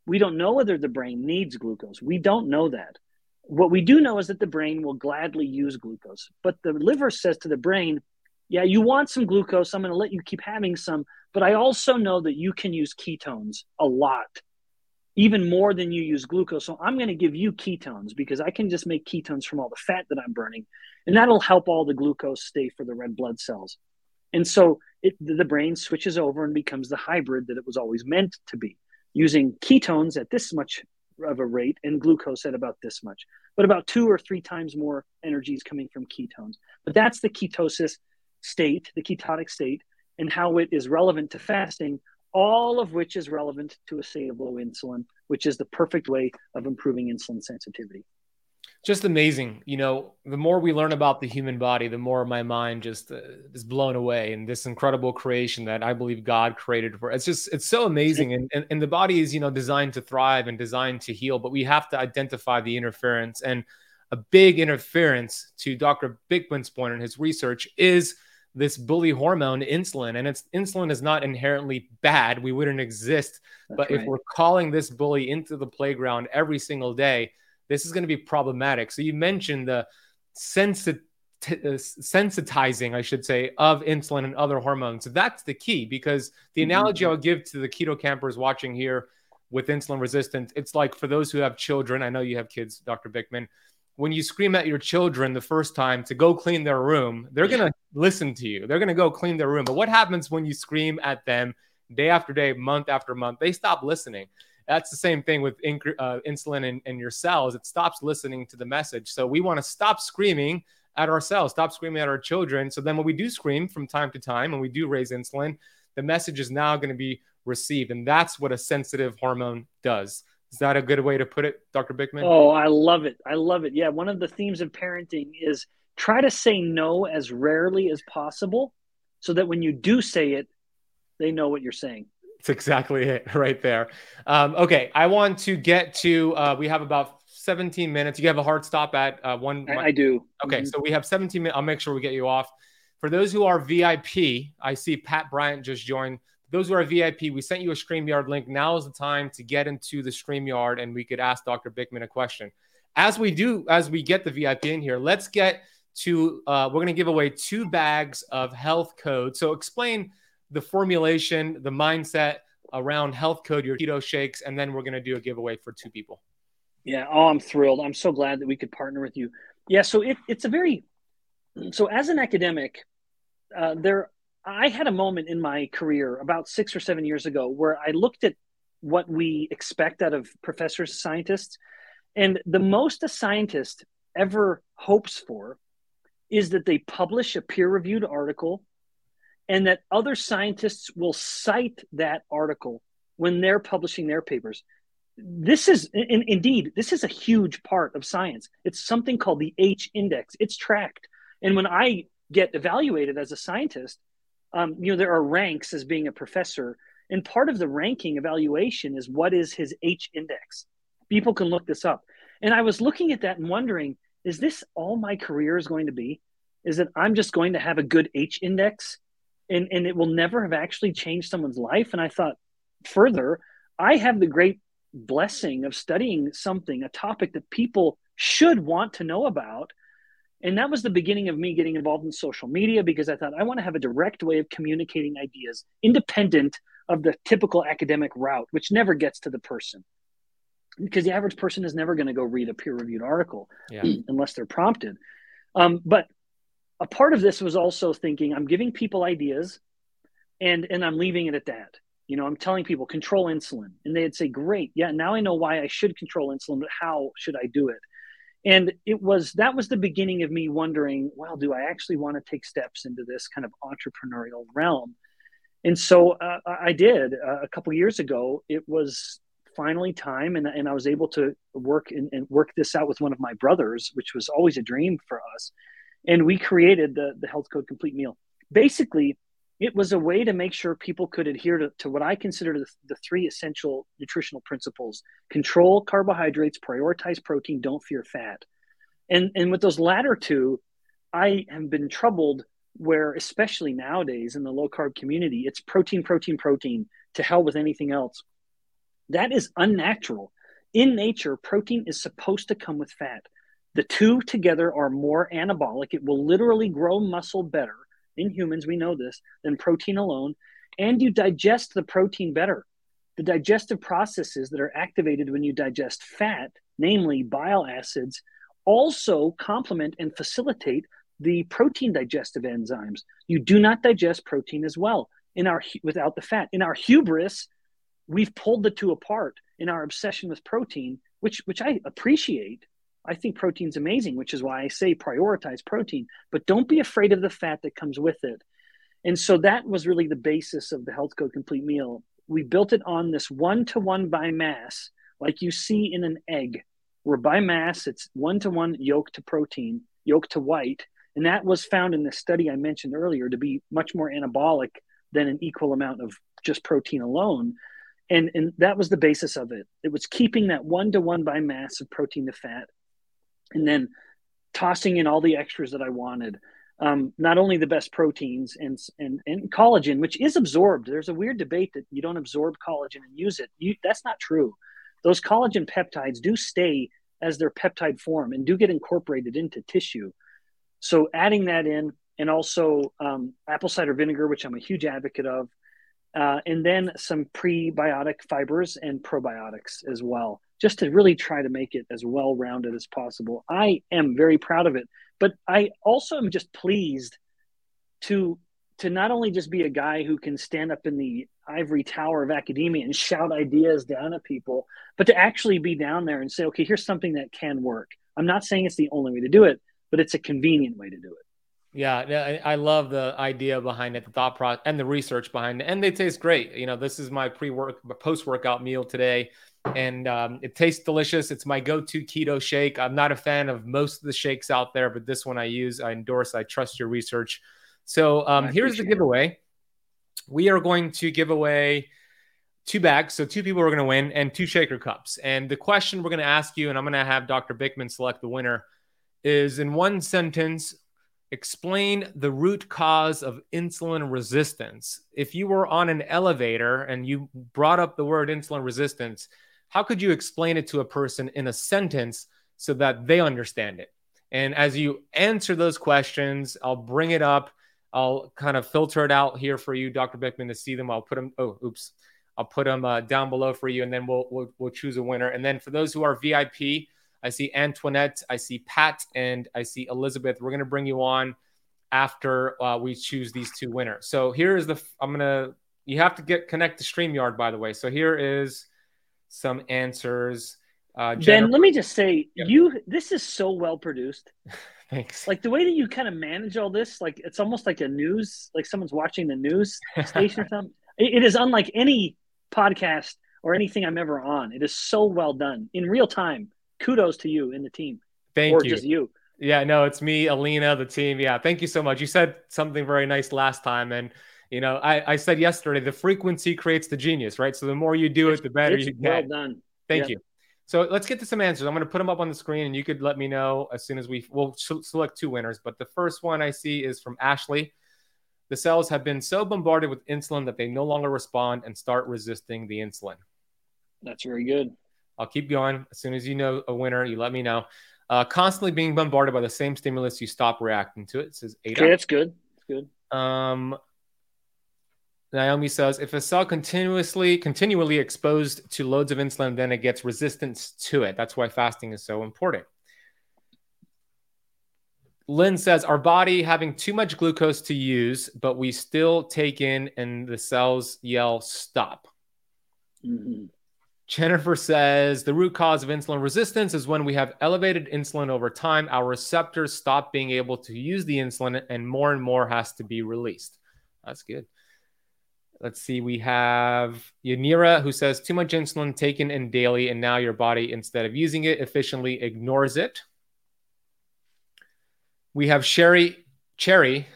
we don't know whether the brain needs glucose. We don't know that. What we do know is that the brain will gladly use glucose. But the liver says to the brain, yeah, you want some glucose. I'm going to let you keep having some. But I also know that you can use ketones a lot even more than you use glucose. So I'm going to give you ketones because I can just make ketones from all the fat that I'm burning. And that'll help all the glucose stay for the red blood cells. And so it, the brain switches over and becomes the hybrid that it was always meant to be, using ketones at this much of a rate and glucose at about this much, but about two or three times more energy is coming from ketones. But that's the ketosis state, the ketotic state, and how it is relevant to fasting all of which is relevant to a state of low insulin, which is the perfect way of improving insulin sensitivity. Just amazing. You know, the more we learn about the human body, the more my mind just uh, is blown away. And this incredible creation that I believe God created for it's just, it's so amazing. And, and, and the body is, you know, designed to thrive and designed to heal, but we have to identify the interference. And a big interference to Dr. Bikman's point in his research is this bully hormone insulin and it's insulin is not inherently bad we wouldn't exist That's but right. if we're calling this bully into the playground every single day this is going to be problematic so you mentioned the sensit- uh, sensitizing i should say of insulin and other hormones so that's the key because the mm-hmm. analogy i'll give to the Keto Kampers watching here with insulin resistance it's like for those who have children i know you have kids dr bikman when you scream at your children the first time to go clean their room, they're going to listen to you. They're going to go clean their room. But what happens when you scream at them day after day, month after month? They stop listening. That's the same thing with inc- uh, insulin in, in your cells. It stops listening to the message. So we want to stop screaming at ourselves, stop screaming at our children. So then when we do scream from time to time and we do raise insulin, the message is now going to be received. And that's what a sensitive hormone does. Is that a good way to put it, Dr. Bikman? Oh, I love it. I love it. Yeah, one of the themes of parenting is try to say no as rarely as possible so that when you do say it, they know what you're saying. It's exactly it right there. Um, okay, I want to get to. Uh, we have about 17 minutes. You have a hard stop at uh, one. I, I do. Okay, mm-hmm. so we have 17 minutes. I'll make sure we get you off. For those who are VIP, I see Pat Bryant just joined. Those who are VIP, we sent you a StreamYard link. Now is the time to get into the StreamYard and we could ask Dr. Bikman a question. As we do, as we get the VIP in here, let's get to, uh, we're going to give away two bags of health code. So explain the formulation, the mindset around health code, your keto shakes, and then we're going to do a giveaway for two people. Yeah. Oh, I'm thrilled. I'm so glad that we could partner with you. Yeah. So it, it's a very, so as an academic, uh, there, I had a moment in my career about six or seven years ago where I looked at what we expect out of professors, scientists, and the most a scientist ever hopes for is that they publish a peer reviewed article and that other scientists will cite that article when they're publishing their papers. This is in, indeed this is a huge part of science. It's something called the H index. It's tracked. And when I get evaluated as a scientist, um, you know, there are ranks as being a professor. And part of the ranking evaluation is what is his H index. People can look this up. And I was looking at that and wondering, is this all my career is going to be? Is that I'm just going to have a good H index and, and it will never have actually changed someone's life? And I thought, further, I have the great blessing of studying something, a topic that people should want to know about and that was the beginning of me getting involved in social media because I thought I want to have a direct way of communicating ideas independent of the typical academic route, which never gets to the person. Because the average person is never going to go read a peer reviewed article yeah. unless they're prompted. Um, but a part of this was also thinking I'm giving people ideas and, and I'm leaving it at that. You know, I'm telling people control insulin. And they'd say, great. Yeah, now I know why I should control insulin, but how should I do it? And it was that was the beginning of me wondering well do i actually want to take steps into this kind of entrepreneurial realm? And so uh, i did. Uh, a couple years ago it was finally time and, and i was able to work and, and, work this out with one of my brothers which was always a dream for us. And we created the, the health code complete meal. Basically it was a way to make sure people could adhere to, to what I consider the, the three essential nutritional principles control carbohydrates, prioritize protein, don't fear fat. And, and with those latter two, I have been troubled where, especially nowadays in the low carb community, it's protein, protein, protein to hell with anything else. That is unnatural. In nature, protein is supposed to come with fat. The two together are more anabolic. It will literally grow muscle better in humans, we know this, than protein alone. And you digest the protein better. The digestive processes that are activated when you digest fat, namely bile acids, also complement and facilitate the protein digestive enzymes. You do not digest protein as well in our without the fat. In our hubris, we've pulled the two apart in our obsession with protein, which which I appreciate. I think protein's amazing, which is why I say prioritize protein, but don't be afraid of the fat that comes with it. And so that was really the basis of the Health Code Complete Meal. We built it on this one to one by mass, like you see in an egg, where by mass it's one to one yolk to protein, yolk to white. And that was found in the study I mentioned earlier to be much more anabolic than an equal amount of just protein alone. And, and that was the basis of it. It was keeping that one to one by mass of protein to fat and then tossing in all the extras that I wanted. Um, not only the best proteins and, and and collagen, which is absorbed. There's a weird debate that you don't absorb collagen and use it. You, that's not true. Those collagen peptides do stay as their peptide form and do get incorporated into tissue. So adding that in, and also um, apple cider vinegar, which I'm a huge advocate of, uh, and then some prebiotic fibers and probiotics as well just to really try to make it as well rounded as possible. I am very proud of it, but I also am just pleased to to not only just be a guy who can stand up in the ivory tower of academia and shout ideas down at people, but to actually be down there and say, okay, here's something that can work. I'm not saying it's the only way to do it, but it's a convenient way to do it. Yeah, I love the idea behind it, the thought process, and the research behind it, and they taste great. You know, this is my pre-work, post-workout meal today and um, it tastes delicious. It's my go-to keto shake. I'm not a fan of most of the shakes out there, but this one I use, I endorse. I trust your research. So um, here's the giveaway. We are going to give away two bags. So two people are going to win and two shaker cups. And the question we're going to ask you, and I'm going to have Dr. Bikman select the winner, is in one sentence, explain the root cause of insulin resistance. If you were on an elevator and you brought up the word insulin resistance, how could you explain it to a person in a sentence so that they understand it? And as you answer those questions, I'll bring it up. I'll kind of filter it out here for you, Dr. Bikman, to see them. I'll put them. Oh, oops. I'll put them uh, down below for you, and then we'll, we'll we'll choose a winner. And then for those who are VIP, I see Antoinette, I see Pat, and I see Elizabeth. We're gonna bring you on after uh, we choose these two winners. So here is the. I'm gonna. You have to get connect to Streamyard, by the way. So here is some answers. Uh, ben, let me just say, yep. you this is so well produced. Thanks. Like the way that you kind of manage all this, like it's almost like a news, like someone's watching the news station or something. It, it is unlike any podcast or anything I'm ever on. It is so well done in real time. Kudos to you and the team. Thank or you. just you. Yeah, no, it's me, Alina, the team. Yeah, thank you so much. You said something very nice last time, and you know, I, I said yesterday, the frequency creates the genius, right? So the more you do it, the better it's you get. Well done. Thank yeah. you. So let's get to some answers. I'm going to put them up on the screen, and you could let me know as soon as we will select two winners. But the first one I see is from Ashley. The cells have been so bombarded with insulin that they no longer respond and start resisting the insulin. That's very good. I'll keep going. As soon as you know a winner, you let me know. Uh, constantly being bombarded by the same stimulus, you stop reacting to it. it says Ada. Okay, that's good. That's good. Um, Naomi says if a cell continuously continually exposed to loads of insulin, then it gets resistance to it. That's why fasting is so important. Lynn says our body having too much glucose to use, but we still take in and the cells yell stop. Mm-hmm. Jennifer says the root cause of insulin resistance is when we have elevated insulin over time, our receptors stop being able to use the insulin and more and more has to be released. That's good. Let's see. We have Yanira who says too much insulin taken in daily, and now your body, instead of using it efficiently, ignores it. We have Sherry, Cherry,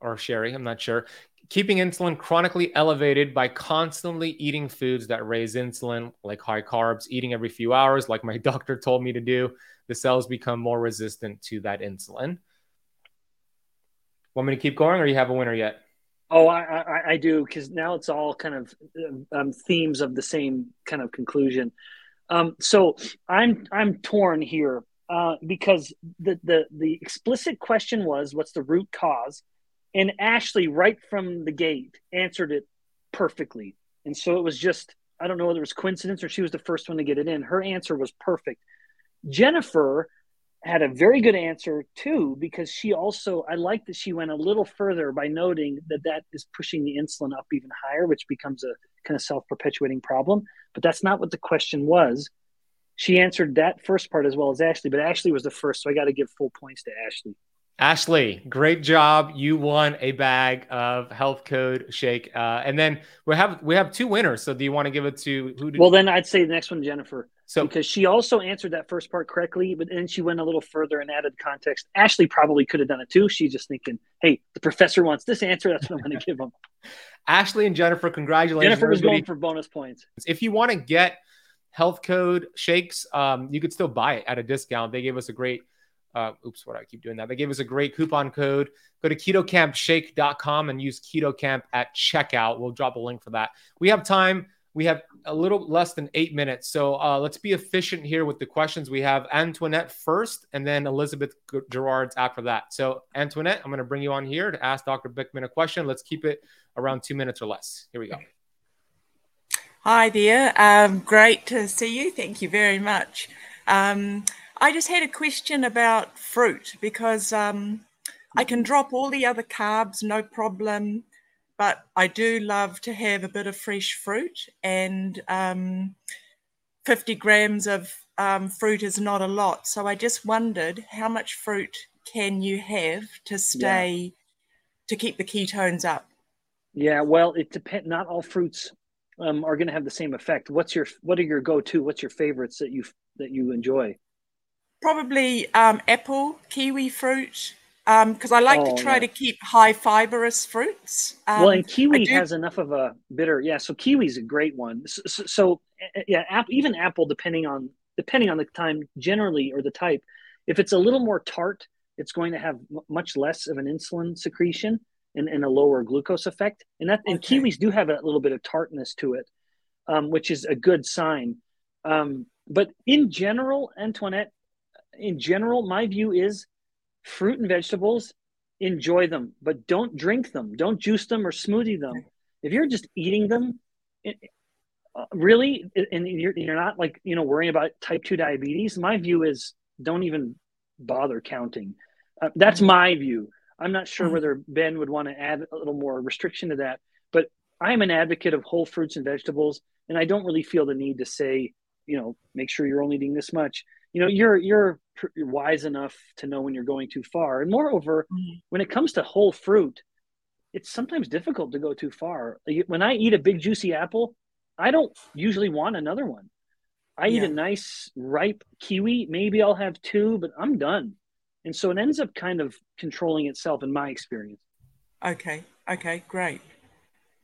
or Sherry, I'm not sure, keeping insulin chronically elevated by constantly eating foods that raise insulin, like high carbs, eating every few hours, like my doctor told me to do. The cells become more resistant to that insulin. Want me to keep going, or you have a winner yet? Oh, I, I, I do because now it's all kind of um, themes of the same kind of conclusion. Um, so I'm I'm torn here uh, because the, the the explicit question was what's the root cause, and Ashley right from the gate answered it perfectly, and so it was just I don't know whether it was coincidence or she was the first one to get it in. Her answer was perfect. Jennifer had a very good answer too because she also i like that she went a little further by noting that that is pushing the insulin up even higher which becomes a kind of self-perpetuating problem but that's not what the question was she answered that first part as well as ashley but ashley was the first so i got to give full points to ashley Ashley, great job! You won a bag of Health Code Shake, uh, and then we have we have two winners. So, do you want to give it to who? Did... Well, then I'd say the next one, Jennifer. So, because she also answered that first part correctly, but then she went a little further and added context. Ashley probably could have done it too. She's just thinking, "Hey, the professor wants this answer. That's what I'm going to give him." Ashley and Jennifer, congratulations! Jennifer was going for bonus points. If you want to get Health Code Shakes, um, you could still buy it at a discount. They gave us a great uh, oops, what I keep doing that. They gave us a great coupon code. Go to ketocampshake.com and use KetoKamp at checkout. We'll drop a link for that. We have time. We have a little less than eight minutes. So uh, let's be efficient here with the questions. We have Antoinette first and then Elizabeth Gerards after that. So, Antoinette, I'm going to bring you on here to ask Dr. Bikman a question. Let's keep it around two minutes or less. Here we go. Hi there. Um, great to see you. Thank you very much. Um, I just had a question about fruit because um, I can drop all the other carbs, no problem, but I do love to have a bit of fresh fruit, and um, 50 grams of um, fruit is not a lot. So I just wondered how much fruit can you have to stay yeah. to keep the ketones up? Yeah, well, it depends. Not all fruits um, are going to have the same effect. What's your what are your go to? What's your favorites that you that you enjoy? Probably um, apple, kiwi fruit, because um, I like Oh, to try yeah. to keep high fibrous fruits. Um, well, and kiwi do- has enough of a bitter. Yeah, so kiwi's a great one. So, so, so, yeah, app, even apple, depending on depending on the time, generally or the type, if it's a little more tart, it's going to have m- much less of an insulin secretion and, and a lower glucose effect. And that and kiwis do have a little bit of tartness to it, um, which is a good sign. Um, but in general, Antoinette, in general, my view is fruit and vegetables, enjoy them, but don't drink them. Don't juice them or smoothie them. If you're just eating them, it, uh, really, and you're, you're not like, you know, worrying about type 2 diabetes, my view is don't even bother counting. Uh, that's Mhm. my view. I'm not sure Mhm. whether Ben would want to add a little more restriction to that, but I'm an advocate of whole fruits and vegetables, and I don't really feel the need to say, you know, make sure you're only eating this much. You know, you're you're, wise enough to know when you're going too far, and moreover, Mhm. when it comes to whole fruit, it's sometimes difficult to go too far. When I eat a big juicy apple, I don't usually want another one. I eat a nice ripe kiwi, maybe I'll have two, but I'm done. And so it ends up kind of controlling itself in my experience. Okay. Okay. Great.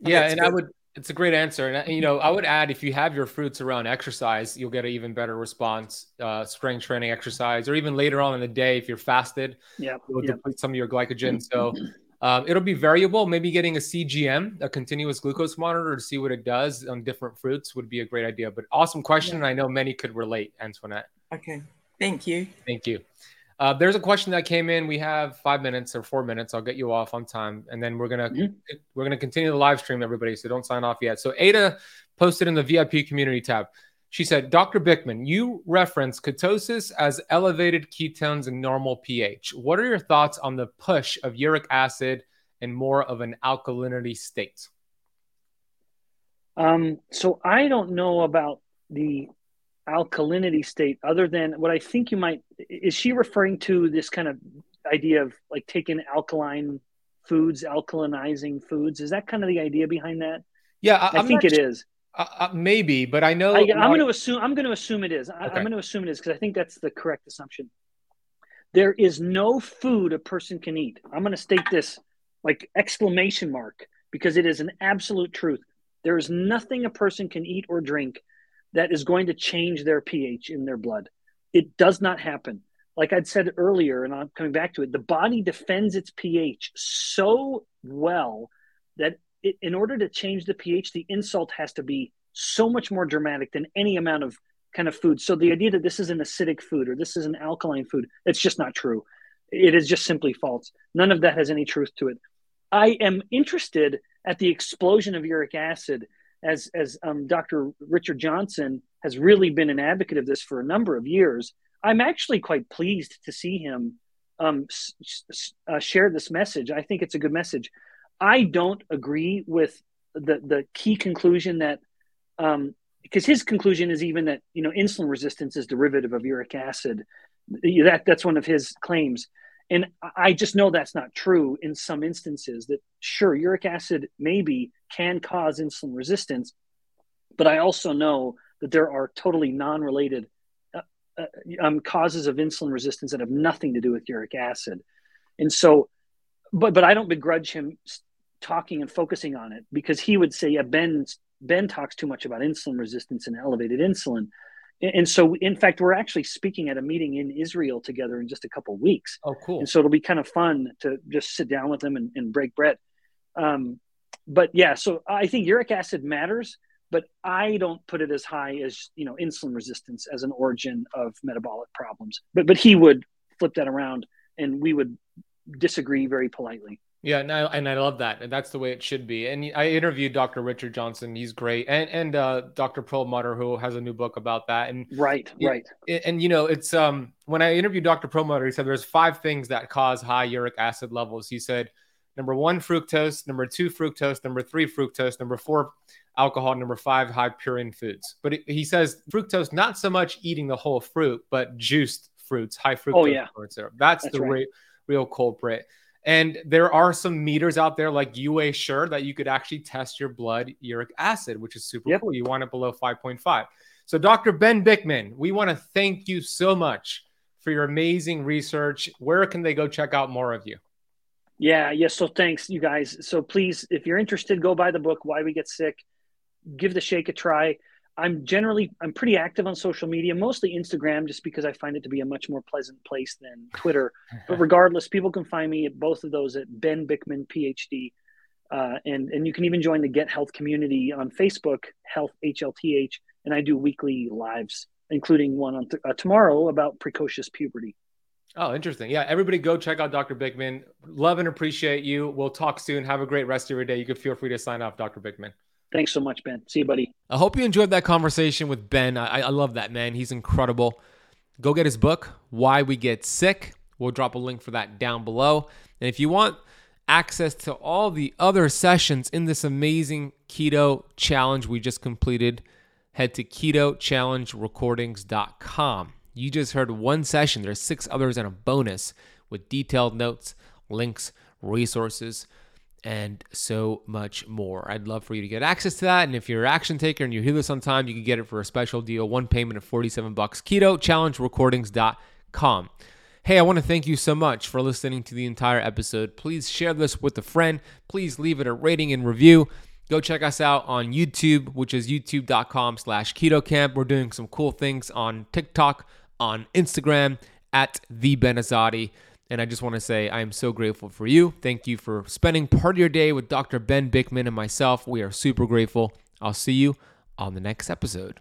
Yeah, that's and I would. It's a great answer, and uh, you know, I would add if you have your fruits around exercise, you'll get an even better response. Uh, strength training exercise, or even later on in the day, if you're fasted, Yeah. will yeah. deplete some of your glycogen. So um, it'll be variable. Maybe getting a CGM, a continuous glucose monitor, to see what it does on different fruits would be a great idea. But awesome question. and I know many could relate, Antoinette. Okay. Thank you. Thank you. Uh, there's a question that came in. We have five minutes or four minutes. I'll get you off on time, and then we're gonna Mhm. we're gonna continue the live stream, everybody. So don't sign off yet. So Ada posted in the VIP community tab. She said, "Dr. Bikman, you reference ketosis as elevated ketones and normal pH. What are your thoughts on the push of uric acid and more of an alkalinity state?" Um, so I don't know about the alkalinity state other than what I think you might is she referring to this kind of idea of like taking alkaline foods, alkalinizing foods? Is that kind of the idea behind that? Yeah, I I'm think it is. Uh, uh, maybe, but I know I, am going to assume. I'm going to assume it is. I, Okay. I'm going to assume it is because I think that's the correct assumption. There is no food a person can eat. I'm going to state this like exclamation mark because it is an absolute truth. There is nothing a person can eat or drink that is going to change their pH in their blood. It does not happen. Like I'd said earlier, and I'm coming back to it, the body defends its pH so well that it, in order to change the pH, the insult has to be so much more dramatic than any amount of kind of food. So the idea that this is an acidic food or this is an alkaline food, it's just not true. It is just simply false. None of that has any truth to it. I am interested at the explosion of uric acid as as um, Dr. Richard Johnson has really been an advocate of this for a number of years. I'm actually quite pleased to see him um, s- s- uh, share this message. I think it's a good message. I don't agree with the the key conclusion that um, because his conclusion is even that you know insulin resistance is derivative of uric acid. That that's one of his claims, and I just know that's not true in some instances. That sure uric acid maybe can cause insulin resistance, but I also know that there are totally non-related uh, uh, um, causes of insulin resistance that have nothing to do with uric acid, and so, but but I don't begrudge him talking and focusing on it because he would say, yeah, Ben Ben talks too much about insulin resistance and elevated insulin. And so, in fact, we're actually speaking at a meeting in Israel together in just a couple of weeks. Oh, cool. And so it'll be kind of fun to just sit down with them and, and break bread. Um, but yeah, so I think uric acid matters, but I don't put it as high as you know insulin resistance as an origin of metabolic problems. But but he would flip that around, and we would disagree very politely. Yeah, and I, and I love that. And that's the way it should be. And I interviewed Dr. Richard Johnson. He's great. And and uh, Dr. Perlmutter, who has a new book about that. And Right, Yeah. right. and you know, it's um when I interviewed Dr. Perlmutter, he said there's five things that cause high uric acid levels. He said number one, fructose, number two, fructose, number three, fructose, number four, alcohol, number five, high purine foods. But it- he says fructose, not so much eating the whole fruit, but juiced fruits, high fructose Oh, yeah. corn syrup. That's, That's the right. re- real culprit. And there are some meters out there like UA Sure that you could actually test your blood uric acid, which is super Yep. cool. You want it below 5.5. So, Dr. Ben Bikman, we want to thank you so much for your amazing research. Where can they go check out more of you? Yeah, yes. Yeah, so thanks, you guys. So please, if you're interested, go buy the book, Why We Get Sick. Give the shake a try. I'm generally I'm pretty active on social media, mostly Instagram, just because I find it to be a much more pleasant place than Twitter. but regardless, people can find me at both of those at Ben Bikman PhD, uh, and and you can even join the Get Health community on Facebook, Health HLTH, and I do weekly lives, including one on th- uh, tomorrow about precocious puberty. Oh, interesting. Yeah, everybody go check out Dr. Bikman. Love and appreciate you. We'll talk soon. Have a great rest of your day. You can feel free to sign off, Dr. Bikman. Thanks so much, Ben. See you, buddy. I hope you enjoyed that conversation with Ben. I, I love that, man. He's incredible. Go get his book, Why We Get Sick. We'll drop a link for that down below. And if you want access to all the other sessions in this amazing keto challenge we just completed, head to ketochallengerecordings.com. You just heard one session. There's six others and a bonus with detailed notes, links, resources and so much more. I'd love for you to get access to that. And if you're an action taker and you hear this on time, you can get it for a special deal, one payment of 47 bucks. Keto Challenge Recordings.com. Hey, I want to thank you so much for listening to the entire episode. Please share this with a friend. Please leave it a rating and review. Go check us out on YouTube, which is youtube.com slash Keto Kamp. We're doing some cool things on TikTok, on Instagram, at the Ben Azadi. And I just want to say I am so grateful for you. Thank you for spending part of your day with Dr. Ben Bikman and myself. We are super grateful. I'll see you on the next episode.